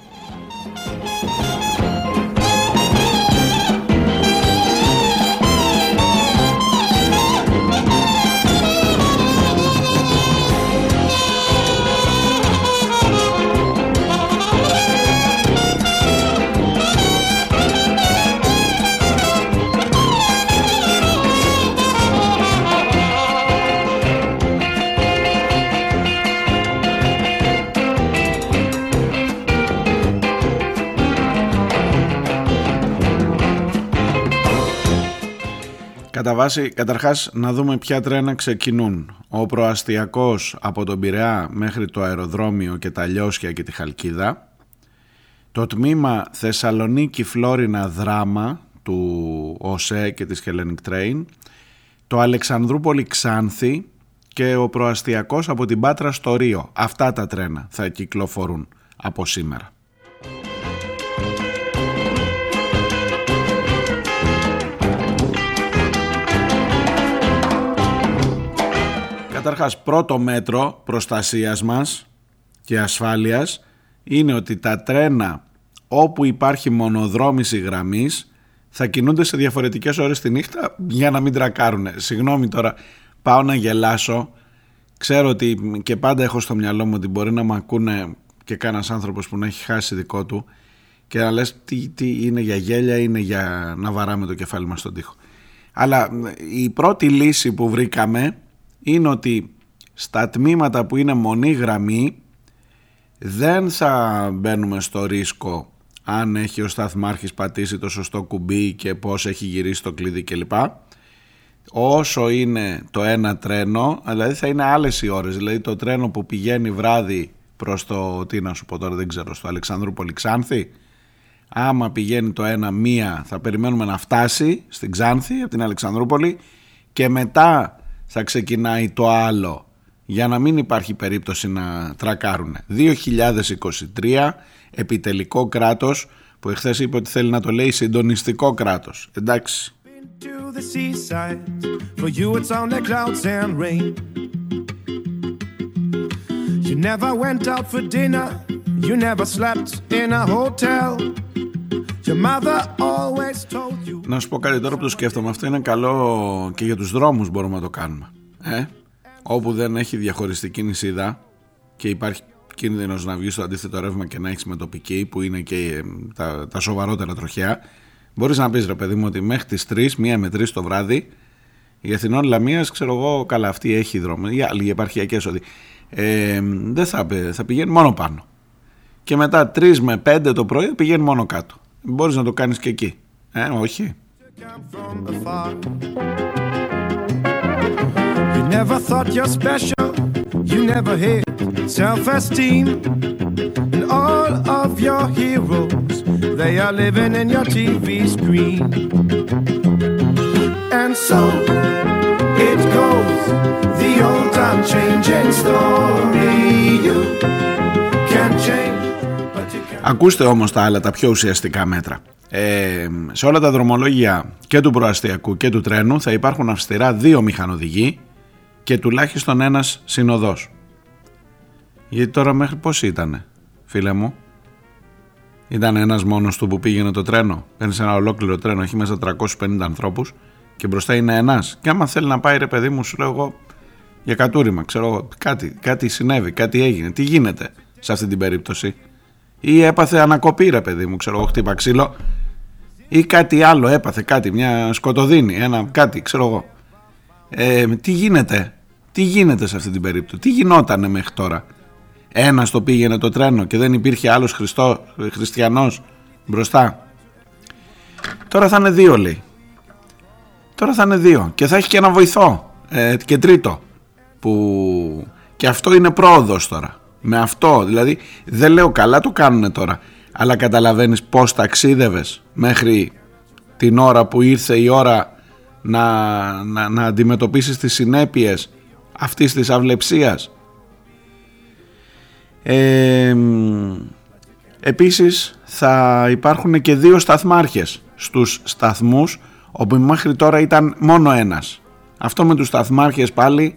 Κατά βάση, καταρχάς να δούμε ποια τρένα ξεκινούν. Ο προαστιακός από τον Πειραιά μέχρι το αεροδρόμιο και τα Λιώσια και τη Χαλκίδα. Το τμήμα Θεσσαλονίκη Φλόρινα Δράμα του ΟΣΕ και της Hellenic Train. Το Αλεξανδρούπολη Ξάνθη και ο προαστιακός από την Πάτρα στο Ρίο. Αυτά τα τρένα θα κυκλοφορούν από σήμερα. Καταρχάς πρώτο μέτρο προστασίας μας και ασφάλειας είναι ότι τα τρένα όπου υπάρχει μονοδρόμηση γραμμής θα κινούνται σε διαφορετικές ώρες τη νύχτα για να μην τρακάρουν. Συγγνώμη τώρα, πάω να γελάσω. Ξέρω ότι και πάντα έχω στο μυαλό μου ότι μπορεί να μ' ακούνε και κανένας άνθρωπος που να έχει χάσει δικό του. και να λες τι, τι είναι για γέλια, είναι για να βαράμε το κεφάλι μας στον τοίχο. Αλλά η πρώτη λύση που βρήκαμε είναι ότι στα τμήματα που είναι μονή γραμμή δεν θα μπαίνουμε στο ρίσκο αν έχει ο σταθμάρχης πατήσει το σωστό κουμπί και πώς έχει γυρίσει το κλειδί κλπ. Όσο είναι το ένα τρένο, δηλαδή θα είναι άλλες οι ώρες. Δηλαδή το τρένο που πηγαίνει βράδυ προς το, τι να σου πω τώρα δεν ξέρω, στο Αλεξανδρούπολη Ξάνθη. Άμα πηγαίνει το ένα μία θα περιμένουμε να φτάσει στην Ξάνθη από την Αλεξανδρούπολη και μετά θα ξεκινάει το άλλο για να μην υπάρχει περίπτωση να τρακάρουν. 2023 επιτελικό κράτος που εχθές είπε ότι θέλει να το λέει συντονιστικό κράτος. Εντάξει. You never went out for dinner. You never slept in a hotel. Your mother always told you. Να σου πω κάτι τώρα που το σκέφτομαι. Αυτό είναι καλό και για τους δρόμους μπορούμε να το κάνουμε. Ε; Όπου δεν έχει διαχωριστική νησίδα και υπάρχει κίνδυνος να βγεις στο αντίθετο ρεύμα και να έχεις μετοπική που είναι και ε, τα, τα σοβαρότερα τροχιά. Μπορείς να πεις ρε παιδί μου ότι μέχρι τις 3, μία με 3 το βράδυ η Αθηνών Λαμίας, ξέρω εγώ, καλά αυτή έχει δρόμο. Οι άλλοι επαρχιακές ότι ε, δεν θα, θα πηγαίνει μόνο πάνω. Και μετά 3 με 5 το πρωί πηγαίνει μόνο κάτω. Μπορείς να το κάνεις και εκεί. Ε, όχι. You never thought you're special. You never had self-esteem. And all of your heroes, they are living in your TV screen. And so it goes, the old unchanging story. You can change, but you can't... Ακούστε όμως τα άλλα, τα πιο ουσιαστικά μέτρα. Ε, σε όλα τα δρομολόγια και του προαστιακού και του τρένου θα υπάρχουν αυστηρά δύο μηχανοδηγοί και τουλάχιστον ένας συνοδός. Γιατί τώρα μέχρι πώς ήτανε, φίλε μου; Ήταν ένας μόνος του που πήγαινε το τρένο. Παίρνει ένα ολόκληρο τρένο, έχει μέσα 350 ανθρώπους και μπροστά είναι ένας. Και άμα θέλει να πάει ρε παιδί μου, σου λέω εγώ για κατούριμα, ξέρω εγώ, κάτι, κάτι συνέβη, κάτι έγινε. Τι γίνεται σε αυτή την περίπτωση; Ή έπαθε ανακοπή ρε παιδί μου, ξέρω εγώ, χτύπα ξύλο. Ή κάτι άλλο έπαθε, κάτι, μια σκοτωδίνη, ένα κάτι, ξέρω εγώ. Ε, τι γίνεται, τι γίνεται σε αυτή την περίπτωση, τι γινότανε μέχρι τώρα. Ένας το πήγαινε το τρένο και δεν υπήρχε άλλος Χριστό, χριστιανός μπροστά. Τώρα θα είναι δύο λέει. Τώρα θα είναι δύο και θα έχει και ένα βοηθό ε, και τρίτο που και αυτό είναι πρόοδος τώρα. Με αυτό δηλαδή δεν λέω καλά το κάνουν τώρα αλλά καταλαβαίνεις πως ταξίδευες μέχρι την ώρα που ήρθε η ώρα να, να, να αντιμετωπίσεις τις συνέπειες αυτής της αυλεψίας. Ε, επίσης θα υπάρχουν και δύο σταθμάρχες στους σταθμούς όπου μέχρι τώρα ήταν μόνο ένας. Αυτό με τους σταθμάρχες πάλι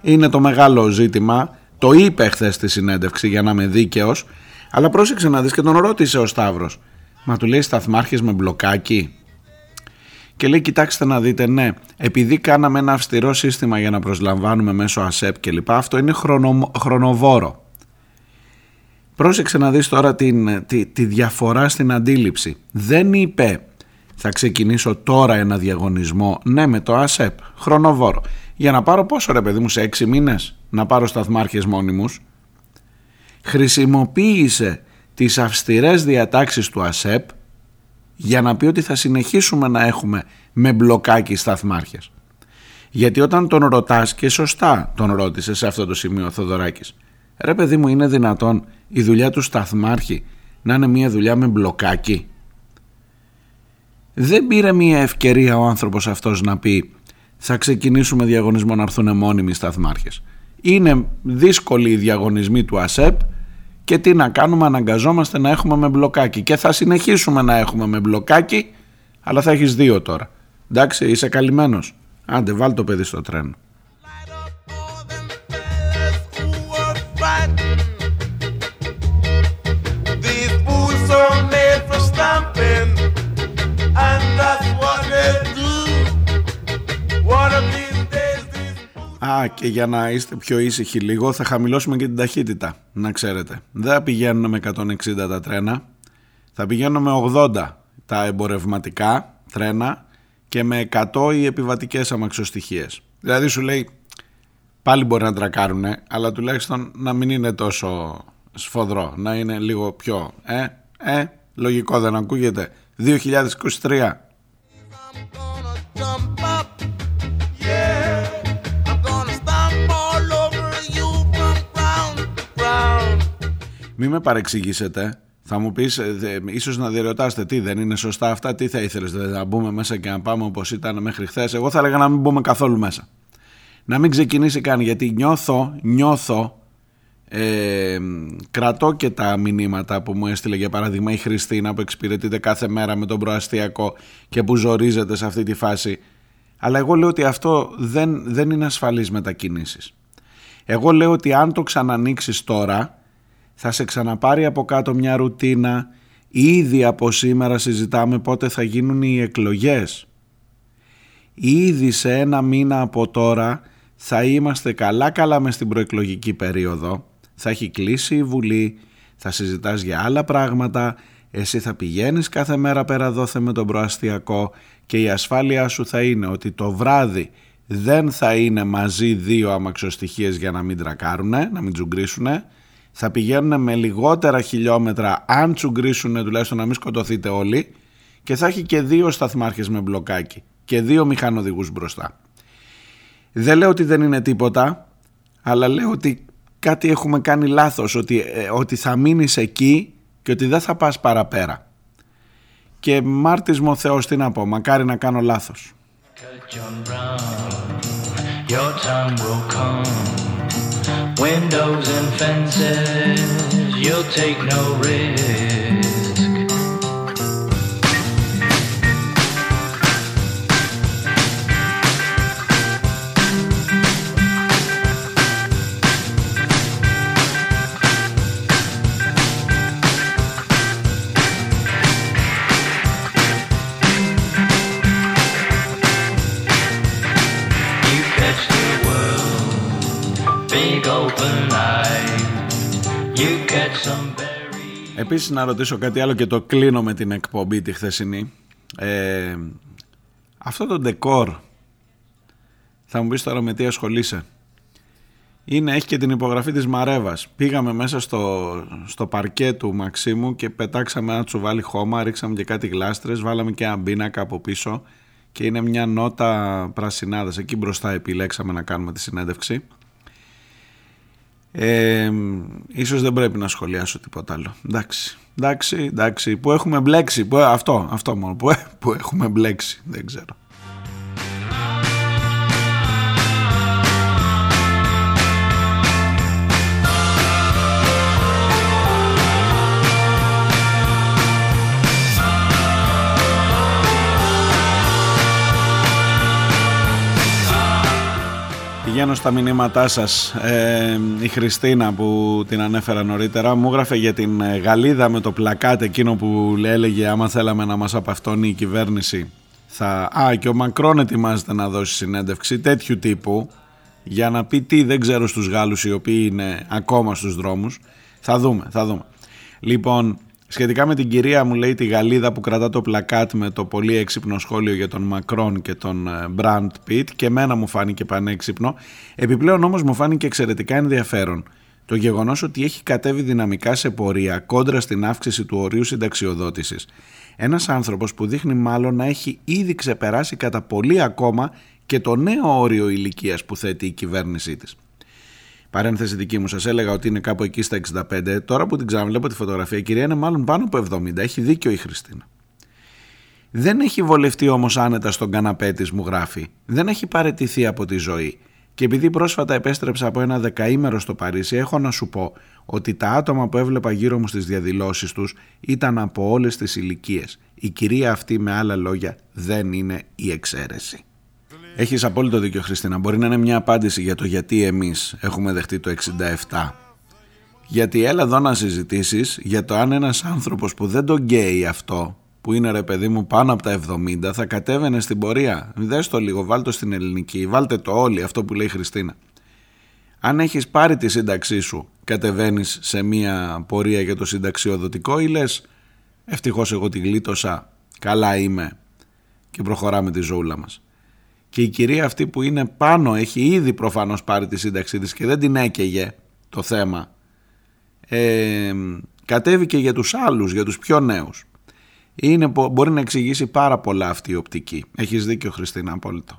είναι το μεγάλο ζήτημα. Το είπε χθες στη συνέντευξη για να είμαι δίκαιος αλλά πρόσεξε να δεις και τον ρώτησε ο Σταύρος. Μα του λέει σταθμάρχες με μπλοκάκι και λέει κοιτάξτε να δείτε ναι επειδή κάναμε ένα αυστηρό σύστημα για να προσλαμβάνουμε μέσω ΑΣΕΠ και λοιπά αυτό είναι χρονο, χρονοβόρο. Πρόσεξε να δεις τώρα την, τη, τη διαφορά στην αντίληψη. Δεν είπε θα ξεκινήσω τώρα ένα διαγωνισμό ναι με το ΑΣΕΠ χρονοβόρο για να πάρω πόσο ρε παιδί μου σε έξι μήνες; Να πάρω σταθμάρχες μόνιμους χρησιμοποίησε τις αυστηρές διατάξεις του ΑΣΕΠ για να πει ότι θα συνεχίσουμε να έχουμε με μπλοκάκι σταθμάρχες. Γιατί όταν τον ρωτάς και σωστά τον ρώτησε σε αυτό το σημείο ο Θοδωράκης ρε παιδί μου είναι δυνατόν η δουλειά του σταθμάρχη να είναι μια δουλειά με μπλοκάκι; Δεν πήρε μια ευκαιρία ο άνθρωπος αυτός να πει θα ξεκινήσουμε διαγωνισμό να έρθουν μόνιμοι σταθμάρχες. Είναι δύσκολοι οι διαγωνισμοί του ΑΣΕΠ και τι να κάνουμε αναγκαζόμαστε να έχουμε με μπλοκάκι. Και θα συνεχίσουμε να έχουμε με μπλοκάκι αλλά θα έχεις δύο τώρα. Εντάξει είσαι καλυμμένος. Άντε βάλ το παιδί στο τρένο Α, και για να είστε πιο ήσυχοι λίγο θα χαμηλώσουμε και την ταχύτητα, να ξέρετε. Δεν πηγαίνουν με 160 τα τρένα, Θα πηγαίνουν με 80 τα εμπορευματικά τρένα και με 100 οι επιβατικές αμαξοστοιχίες. Δηλαδή σου λέει πάλι μπορεί να τρακάρουν, αλλά τουλάχιστον να μην είναι τόσο σφοδρό, να είναι λίγο πιο, ε, ε, λογικό δεν ακούγεται. 2023. Μην με παρεξηγήσετε. Θα μου πεις, ε, ίσως να διερωτάστε τι δεν είναι σωστά αυτά, τι θα ήθελες, δηλαδή να μπούμε μέσα και να πάμε όπως ήταν μέχρι χθες. Εγώ θα έλεγα να μην μπούμε καθόλου μέσα. Να μην ξεκινήσει καν, γιατί νιώθω, νιώθω, ε, κρατώ και τα μηνύματα που μου έστειλε για παράδειγμα η Χριστίνα που εξυπηρετείται κάθε μέρα με τον προαστιακό και που ζορίζεται σε αυτή τη φάση. Αλλά εγώ λέω ότι αυτό δεν, δεν είναι ασφαλής μετακινήσεις. Εγώ λέω ότι αν το ξανανοίξεις τώρα θα σε ξαναπάρει από κάτω μια ρουτίνα. Ήδη από σήμερα συζητάμε πότε θα γίνουν οι εκλογές. Ήδη σε ένα μήνα από τώρα θα είμαστε καλά καλά μες στην προεκλογική περίοδο. Θα έχει κλείσει η Βουλή θα συζητάς για άλλα πράγματα. Εσύ θα πηγαίνεις κάθε μέρα πέρα δόθε με τον προαστιακό και η ασφάλειά σου θα είναι ότι το βράδυ δεν θα είναι μαζί δύο αμαξοστοιχίες για να μην τρακάρουνε, να μην τζουγκρίσουνε θα πηγαίνουν με λιγότερα χιλιόμετρα αν τσουγκρίσουν τουλάχιστον να μην σκοτωθείτε όλοι και θα έχει και δύο σταθμάρχες με μπλοκάκι και δύο μηχανοδηγούς μπροστά. Δεν λέω ότι δεν είναι τίποτα, αλλά λέω ότι κάτι έχουμε κάνει λάθος, ότι, ε, ότι θα μείνεις εκεί και ότι δεν θα πας παραπέρα. Και μάρτης μου ο Θεός τι να πω, μακάρι να κάνω λάθος. Windows and fences, you'll take no risk. Επίσης να ρωτήσω κάτι άλλο και το κλείνω με την εκπομπή τη χθεσινή. Ε, αυτό το ντεκόρ, θα μου πεις τώρα με τι ασχολείσαι. Είναι, έχει και την υπογραφή της Μαρέβας. Πήγαμε μέσα στο, στο παρκέ του Μαξίμου και πετάξαμε ένα τσουβάλι χώμα, ρίξαμε και κάτι γλάστρες, βάλαμε και ένα πίνακα από πίσω και είναι μια νότα πρασινάδας. Εκεί μπροστά επιλέξαμε να κάνουμε τη συνέντευξη. Ε, ίσως δεν πρέπει να σχολιάσω τίποτα άλλο. Εντάξει, εντάξει, εντάξει. Που έχουμε μπλέξει. Που, αυτό, αυτό μόνο. Που, που έχουμε μπλέξει. Δεν ξέρω. Πηγαίνω στα μηνύματά σας. Ε, η Χριστίνα που την ανέφερα νωρίτερα μου έγραφε για την ε, Γαλλίδα με το πλακάτ εκείνο που έλεγε άμα θέλαμε να μας απαυτώνει η κυβέρνηση θα... Α και ο Μακρόν ετοιμάζεται να δώσει συνέντευξη τέτοιου τύπου για να πει τι δεν ξέρω στους Γάλλους οι οποίοι είναι ακόμα στους δρόμους. Θα δούμε, θα δούμε. Λοιπόν Σχετικά με την κυρία μου λέει τη Γαλλίδα που κρατά το πλακάτ με το πολύ έξυπνο σχόλιο για τον Μακρόν και τον Μπραντ Πιτ και εμένα μου φάνηκε πανέξυπνο. Επιπλέον όμως μου φάνηκε εξαιρετικά ενδιαφέρον το γεγονός ότι έχει κατέβει δυναμικά σε πορεία κόντρα στην αύξηση του ορίου συνταξιοδότησης. Ένας άνθρωπος που δείχνει μάλλον να έχει ήδη ξεπεράσει κατά πολύ ακόμα και το νέο όριο ηλικίας που θέτει η κυβέρνησή της. Παρένθεση δική μου, σας έλεγα ότι είναι κάπου εκεί στα 65. Τώρα που την ξαναβλέπω τη φωτογραφία, η κυρία είναι μάλλον πάνω από 70. Έχει δίκιο η Χριστίνα. Δεν έχει βολευτεί όμως άνετα στον καναπέ της, μου γράφει. Δεν έχει παρετηθεί από τη ζωή. Και επειδή πρόσφατα επέστρεψα από ένα δεκαήμερο στο Παρίσι, έχω να σου πω ότι τα άτομα που έβλεπα γύρω μου στις διαδηλώσεις τους ήταν από όλες τις ηλικίες. Η κυρία αυτή, με άλλα λόγια, δεν είναι η εξαίρεση. Έχεις απόλυτο δίκιο Χριστίνα. Μπορεί να είναι μια απάντηση για το γιατί εμείς έχουμε δεχτεί το 67. Γιατί έλα εδώ να συζητήσεις για το αν ένας άνθρωπος που δεν τον γκέει αυτό, που είναι ρε παιδί μου πάνω από τα 70, θα κατέβαινε στην πορεία. Δες το λίγο, βάλτε το στην ελληνική, βάλτε το όλοι, αυτό που λέει η Χριστίνα. Αν έχεις πάρει τη σύνταξή σου, κατεβαίνεις σε μια πορεία για το συνταξιοδοτικό ή λες ευτυχώς εγώ τη γλίτωσα, καλά είμαι και προχωράμε τη ζωούλα μας. Και η κυρία αυτή που είναι πάνω έχει ήδη προφανώς πάρει τη σύνταξή της και δεν την έκαιγε το θέμα. Ε, κατέβηκε για τους άλλους, για τους πιο νέους. Είναι, μπορεί να εξηγήσει πάρα πολλά αυτή η οπτική. Έχεις δίκιο Χριστίνα, απόλυτο.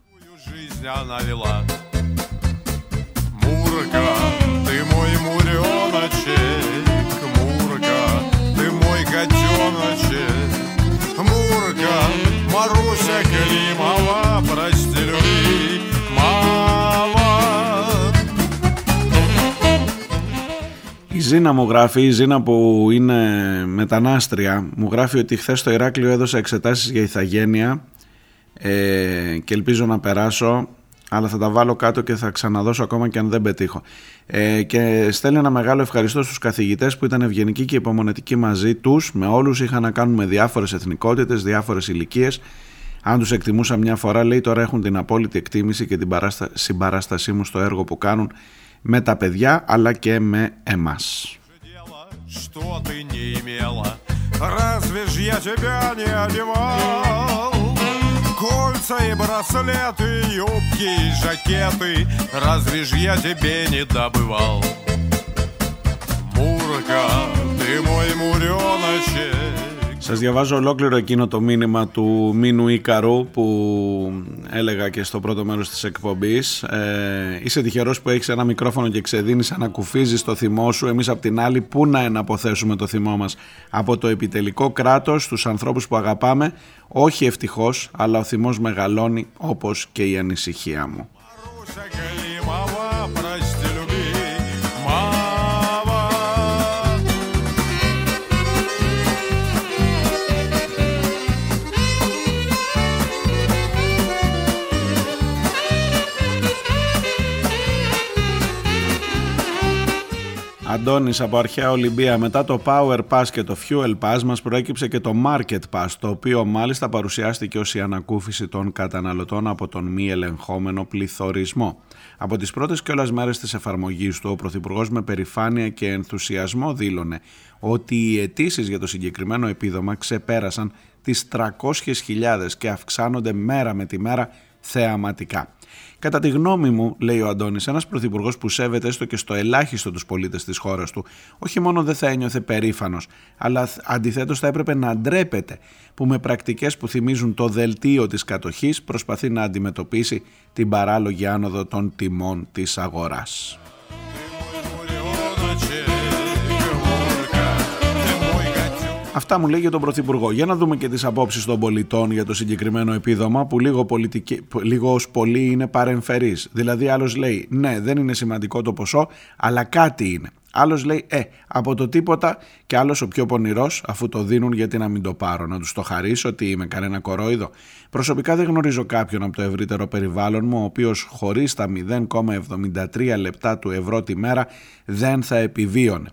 Η Ζήνα μου γράφει, η Ζήνα που είναι μετανάστρια, μου γράφει ότι χθες στο Ηράκλειο έδωσα εξετάσεις για ηθαγένεια ε, και ελπίζω να περάσω, αλλά θα τα βάλω κάτω και θα ξαναδώσω ακόμα και αν δεν πετύχω. Ε, και στέλνει ένα μεγάλο ευχαριστώ στους καθηγητές που ήταν ευγενικοί και υπομονετικοί μαζί τους, με όλους είχαν να κάνουν με διάφορες εθνικότητες, διάφορες ηλικίες. Αν τους εκτιμούσα μια φορά, λέει τώρα έχουν την απόλυτη εκτίμηση και την συμπαράστασή μου στο έργο που κάνουν με τα παιδιά αλλά και με εμάς. Кольца и браслеты, юбки и жакеты Разве ж я тебе не добывал? Мурка, ты мой муреночек σας διαβάζω ολόκληρο εκείνο το μήνυμα του Μίνου Ικαρού που έλεγα και στο πρώτο μέρος της εκπομπής. Ε, είσαι τυχερός που έχεις ένα μικρόφωνο και ξεδίνεις, ανακουφίζεις το θυμό σου. Εμείς απ' την άλλη πού να εναποθέσουμε το θυμό μας; Από το επιτελικό κράτος, τους ανθρώπους που αγαπάμε. Όχι ευτυχώς, αλλά ο θυμός μεγαλώνει όπως και η ανησυχία μου. Αντώνης από αρχαία Ολυμπία μετά το Power Pass και το Fuel Pass μας προέκυψε και το Market Pass το οποίο μάλιστα παρουσιάστηκε ως η ανακούφιση των καταναλωτών από τον μη ελεγχόμενο πληθωρισμό. Από τις πρώτες κιόλας μέρες της εφαρμογής του ο Πρωθυπουργός με περηφάνεια και ενθουσιασμό δήλωνε ότι οι αιτήσεις για το συγκεκριμένο επίδομα ξεπέρασαν τις 300.000 και αυξάνονται μέρα με τη μέρα θεαματικά. Κατά τη γνώμη μου, λέει ο Αντώνης, ένας πρωθυπουργός που σέβεται έστω και στο ελάχιστο τους πολίτες της χώρας του, όχι μόνο δεν θα ένιωθε περήφανος, αλλά αντιθέτως θα έπρεπε να ντρέπεται που με πρακτικές που θυμίζουν το δελτίο της κατοχής προσπαθεί να αντιμετωπίσει την παράλογη άνοδο των τιμών της αγοράς. Αυτά μου λέει για τον Πρωθυπουργό. Για να δούμε και τις απόψεις των πολιτών για το συγκεκριμένο επίδομα που λίγο, πολιτική, λίγο ως πολύ είναι παρεμφερής. Δηλαδή άλλος λέει ναι δεν είναι σημαντικό το ποσό αλλά κάτι είναι. Άλλος λέει ε από το τίποτα και άλλος ο πιο πονηρός αφού το δίνουν γιατί να μην το πάρω. Να τους το χαρίσω ότι είμαι κανένα κορόιδο. Προσωπικά δεν γνωρίζω κάποιον από το ευρύτερο περιβάλλον μου ο οποίος χωρίς τα 0,73 λεπτά του ευρώ τη μέρα δεν θα επιβίωνε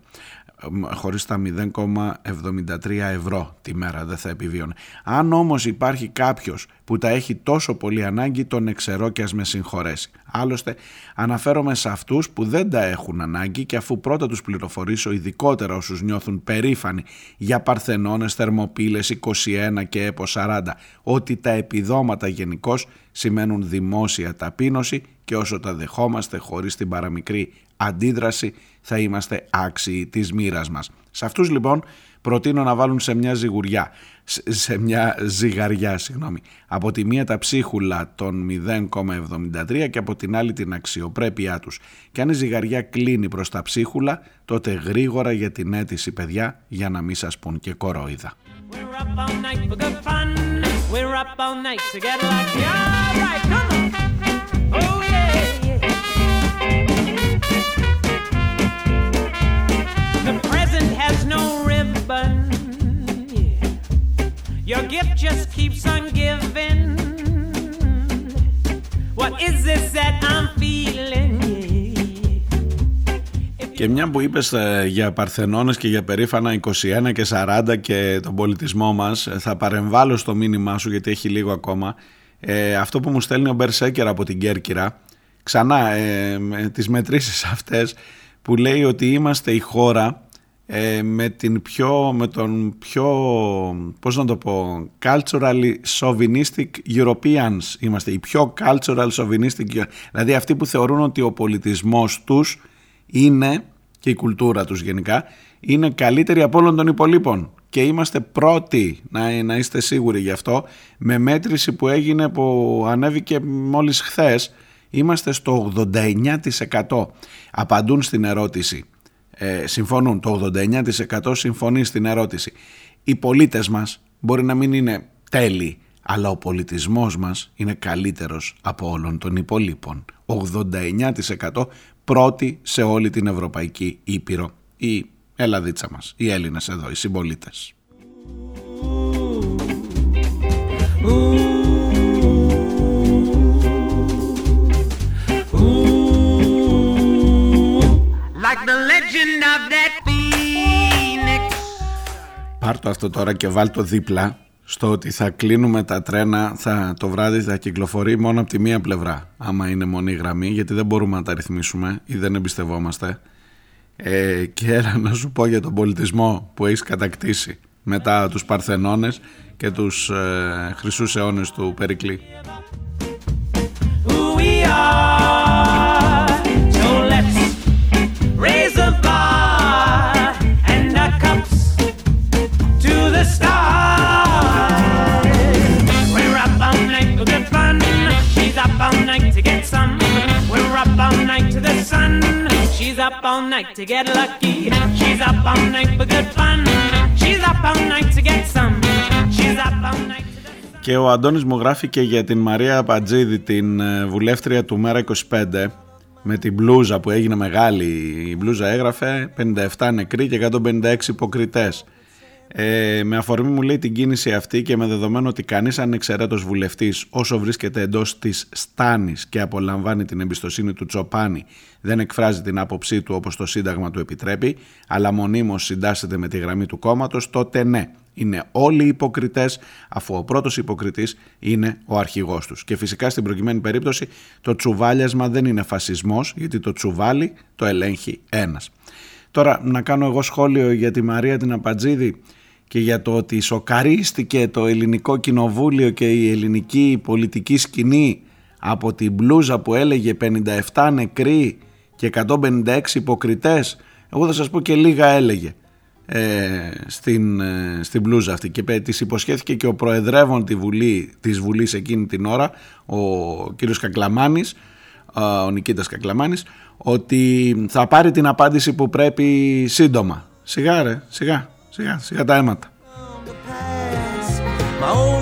χωρίς τα 0,73 ευρώ τη μέρα δεν θα επιβίωνε. Αν όμως υπάρχει κάποιος που τα έχει τόσο πολύ ανάγκη τον εξαιρώ και ας με συγχωρέσει. Άλλωστε αναφέρομαι σε αυτούς που δεν τα έχουν ανάγκη και αφού πρώτα τους πληροφορήσω ειδικότερα όσους νιώθουν περήφανοι για παρθενώνες, θερμοπύλες 21 και έπο 40 ότι τα επιδόματα γενικώς σημαίνουν δημόσια ταπείνωση και όσο τα δεχόμαστε χωρίς την παραμικρή αντίδραση θα είμαστε άξιοι της μοίρας μας. Σε αυτούς λοιπόν προτείνω να βάλουν σε μια ζυγουριά, σε μια ζυγαριά, συγγνώμη. Από τη μία τα ψίχουλα των 0,73 και από την άλλη την αξιοπρέπειά τους. Και αν η ζυγαριά κλείνει προς τα ψίχουλα, τότε γρήγορα για την αίτηση παιδιά για να μην σας πούν και κορόιδα. Your gift just keeps on giving. What is this that I'm feeling? Και μια που είπες ε, για Παρθενώνες και για περήφανα 21 και 40 και τον πολιτισμό μας ε, θα παρεμβάλλω στο μήνυμά σου γιατί έχει λίγο ακόμα ε, αυτό που μου στέλνει ο Μπερσέκερ από την Κέρκυρα ξανά ε, με τις μετρήσεις αυτές που λέει ότι είμαστε η χώρα ε, με, την πιο, με τον πιο, πώς να το πω, culturally chauvinistic Europeans είμαστε, οι πιο cultural chauvinistic, δηλαδή αυτοί που θεωρούν ότι ο πολιτισμός τους είναι, και η κουλτούρα τους γενικά, είναι καλύτερη από όλων των υπολείπων. Και είμαστε πρώτοι, να, να είστε σίγουροι γι' αυτό, με μέτρηση που έγινε που ανέβηκε μόλις χθες, είμαστε στο 89% απαντούν στην ερώτηση ε, συμφωνούν. Το 89% συμφωνεί στην ερώτηση. Οι πολίτες μας μπορεί να μην είναι τέλειοι, αλλά ο πολιτισμός μας είναι καλύτερος από όλων των υπολείπων. 89% πρώτοι σε όλη την Ευρωπαϊκή Ήπειρο. Η Ελλαδίτσα μας, οι Έλληνες εδώ, οι συμπολίτες. Like the legend of that Πάρ το αυτό τώρα και βάλ το δίπλα στο ότι θα κλείνουμε τα τρένα θα, το βράδυ θα κυκλοφορεί μόνο από τη μία πλευρά άμα είναι μονή γραμμή γιατί δεν μπορούμε να τα ρυθμίσουμε ή δεν εμπιστευόμαστε. Ε, και έλα να σου πω για τον πολιτισμό που έχεις κατακτήσει μετά τους Παρθενώνες και τους ε, χρυσούς αιώνες του Περικλή. She's up all night to get lucky. She's up all night for good fun. She's up all night to get some. She's up all night. Και ο Αντώνης μου γράφει και για την Μαρία Πατζίδη, την ε, βουλεύτρια του Μέρα 25, με την μπλούζα που έγινε μεγάλη. Η μπλούζα έγραφε 57 νεκροί και 156 υποκριτές. Ε, με αφορμή μου λέει την κίνηση αυτή και με δεδομένο ότι κανείς ανεξαιρέτως βουλευτής όσο βρίσκεται εντός της στάνης και απολαμβάνει την εμπιστοσύνη του Τσοπάνη δεν εκφράζει την άποψή του όπως το Σύνταγμα του επιτρέπει αλλά μονίμως συντάσσεται με τη γραμμή του κόμματος τότε ναι, είναι όλοι υποκριτές αφού ο πρώτος υποκριτής είναι ο αρχηγός τους. Και φυσικά στην προκειμένη περίπτωση το τσουβάλιασμα δεν είναι φασισμός γιατί το τσουβάλι το ελέγχει ένας. Τώρα να κάνω εγώ σχόλιο για τη Μαρία την Απατζίδη και για το ότι σοκαρίστηκε το ελληνικό κοινοβούλιο και η ελληνική πολιτική σκηνή από την μπλούζα που έλεγε 57 νεκροί και 156 υποκριτές εγώ θα σας πω και λίγα έλεγε ε, στην, ε, στην μπλούζα αυτή. Και της υποσχέθηκε και ο προεδρεύων τη Βουλή, της Βουλής εκείνη την ώρα ο κύριος Κακλαμάνης ο Νικήτας Κακλαμάνης ότι θα πάρει την απάντηση που πρέπει σύντομα. Σιγά ρε, σιγά Σιγά, σιγά τα αίματα. My old intrepid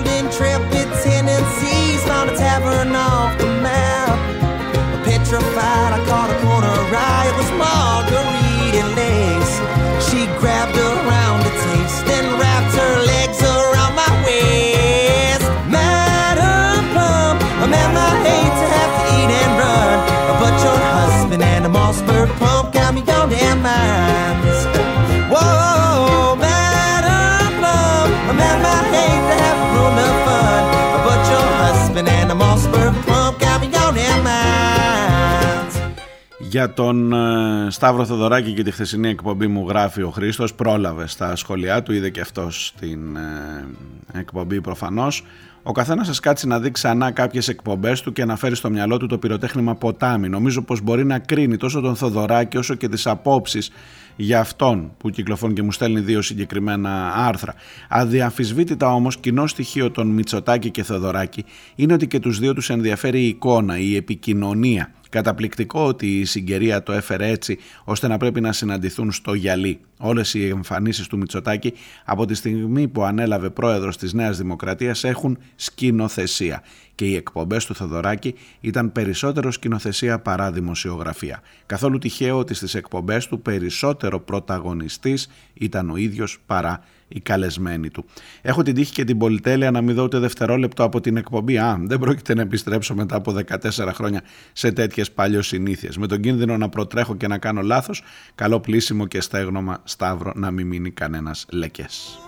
Για τον ε, Σταύρο Θοδωράκη και τη χθεσινή εκπομπή μου γράφει ο Χρήστος, πρόλαβε στα σχόλιά του, είδε και αυτός την ε, εκπομπή προφανώς. Ο καθένας σας κάτσει να δει ξανά κάποιες εκπομπές του και να φέρει στο μυαλό του το πυροτέχνημα ποτάμι. Νομίζω πως μπορεί να κρίνει τόσο τον Θοδωράκη όσο και τις απόψεις για αυτόν που κυκλοφορεί και μου στέλνει δύο συγκεκριμένα άρθρα. Αδιαμφισβήτητα όμως, κοινό στοιχείο των Μητσοτάκη και Θοδωράκη είναι ότι και τους δύο τους ενδιαφέρει η εικόνα, η επικοινωνία. Καταπληκτικό ότι η συγκαιρία το έφερε έτσι ώστε να πρέπει να συναντηθούν στο γυαλί. Όλες οι εμφανίσεις του Μητσοτάκη από τη στιγμή που ανέλαβε πρόεδρος της Νέας Δημοκρατίας έχουν σκηνοθεσία και οι εκπομπές του Θοδωράκη ήταν περισσότερο σκηνοθεσία παρά δημοσιογραφία. Καθόλου τυχαίο ότι στις εκπομπές του περισσότερο πρωταγωνιστής ήταν ο ίδιος παρά οι καλεσμένοι του. Έχω την τύχη και την πολυτέλεια να μην δω ούτε δευτερόλεπτο από την εκπομπή. Α, δεν πρόκειται να επιστρέψω μετά από 14 χρόνια σε τέτοιες παλιό συνήθειε. Με τον κίνδυνο να προτρέχω και να κάνω λάθος, καλό πλήσιμο και στέγνομα Σταύρο να μην μείνει κανένας λεκές.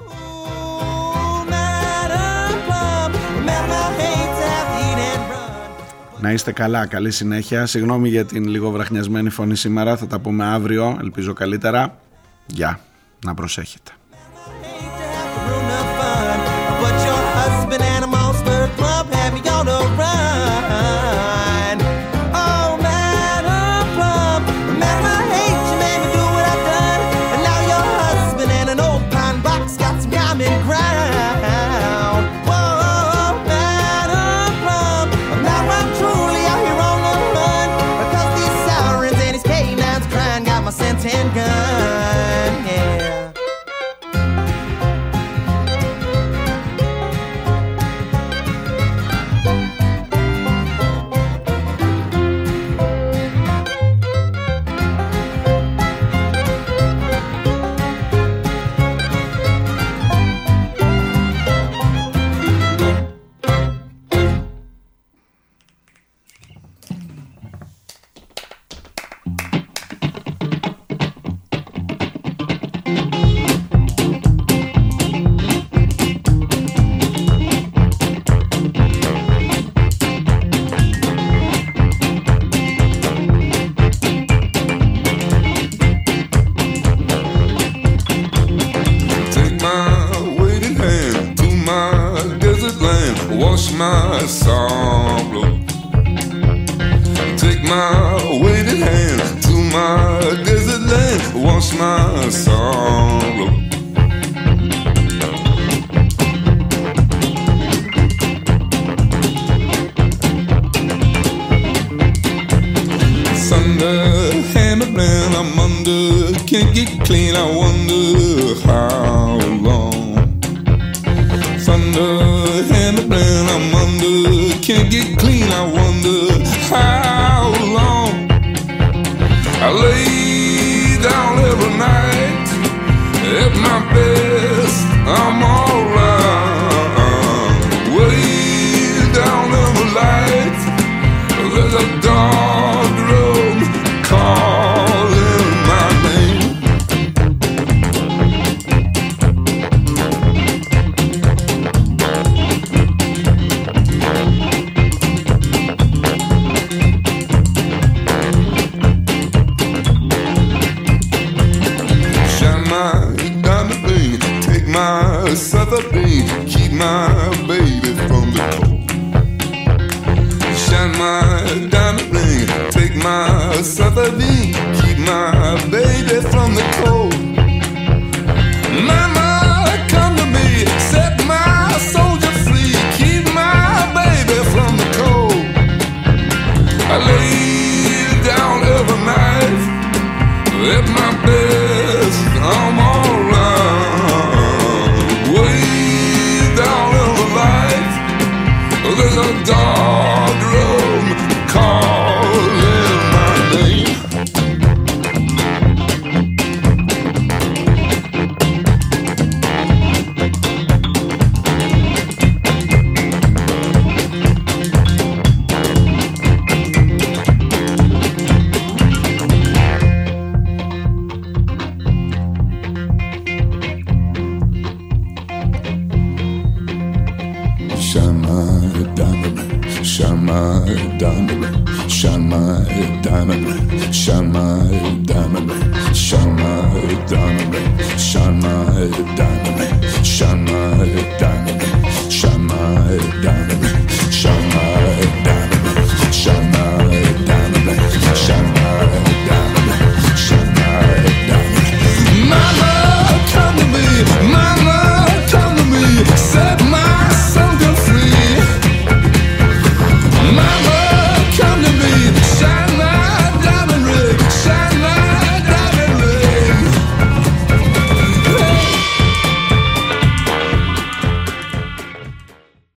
Να είστε καλά, καλή συνέχεια. Συγγνώμη για την λίγο βραχνιασμένη φωνή σήμερα. Θα τα πούμε αύριο, ελπίζω καλύτερα. Γεια. Να προσέχετε.
an animal.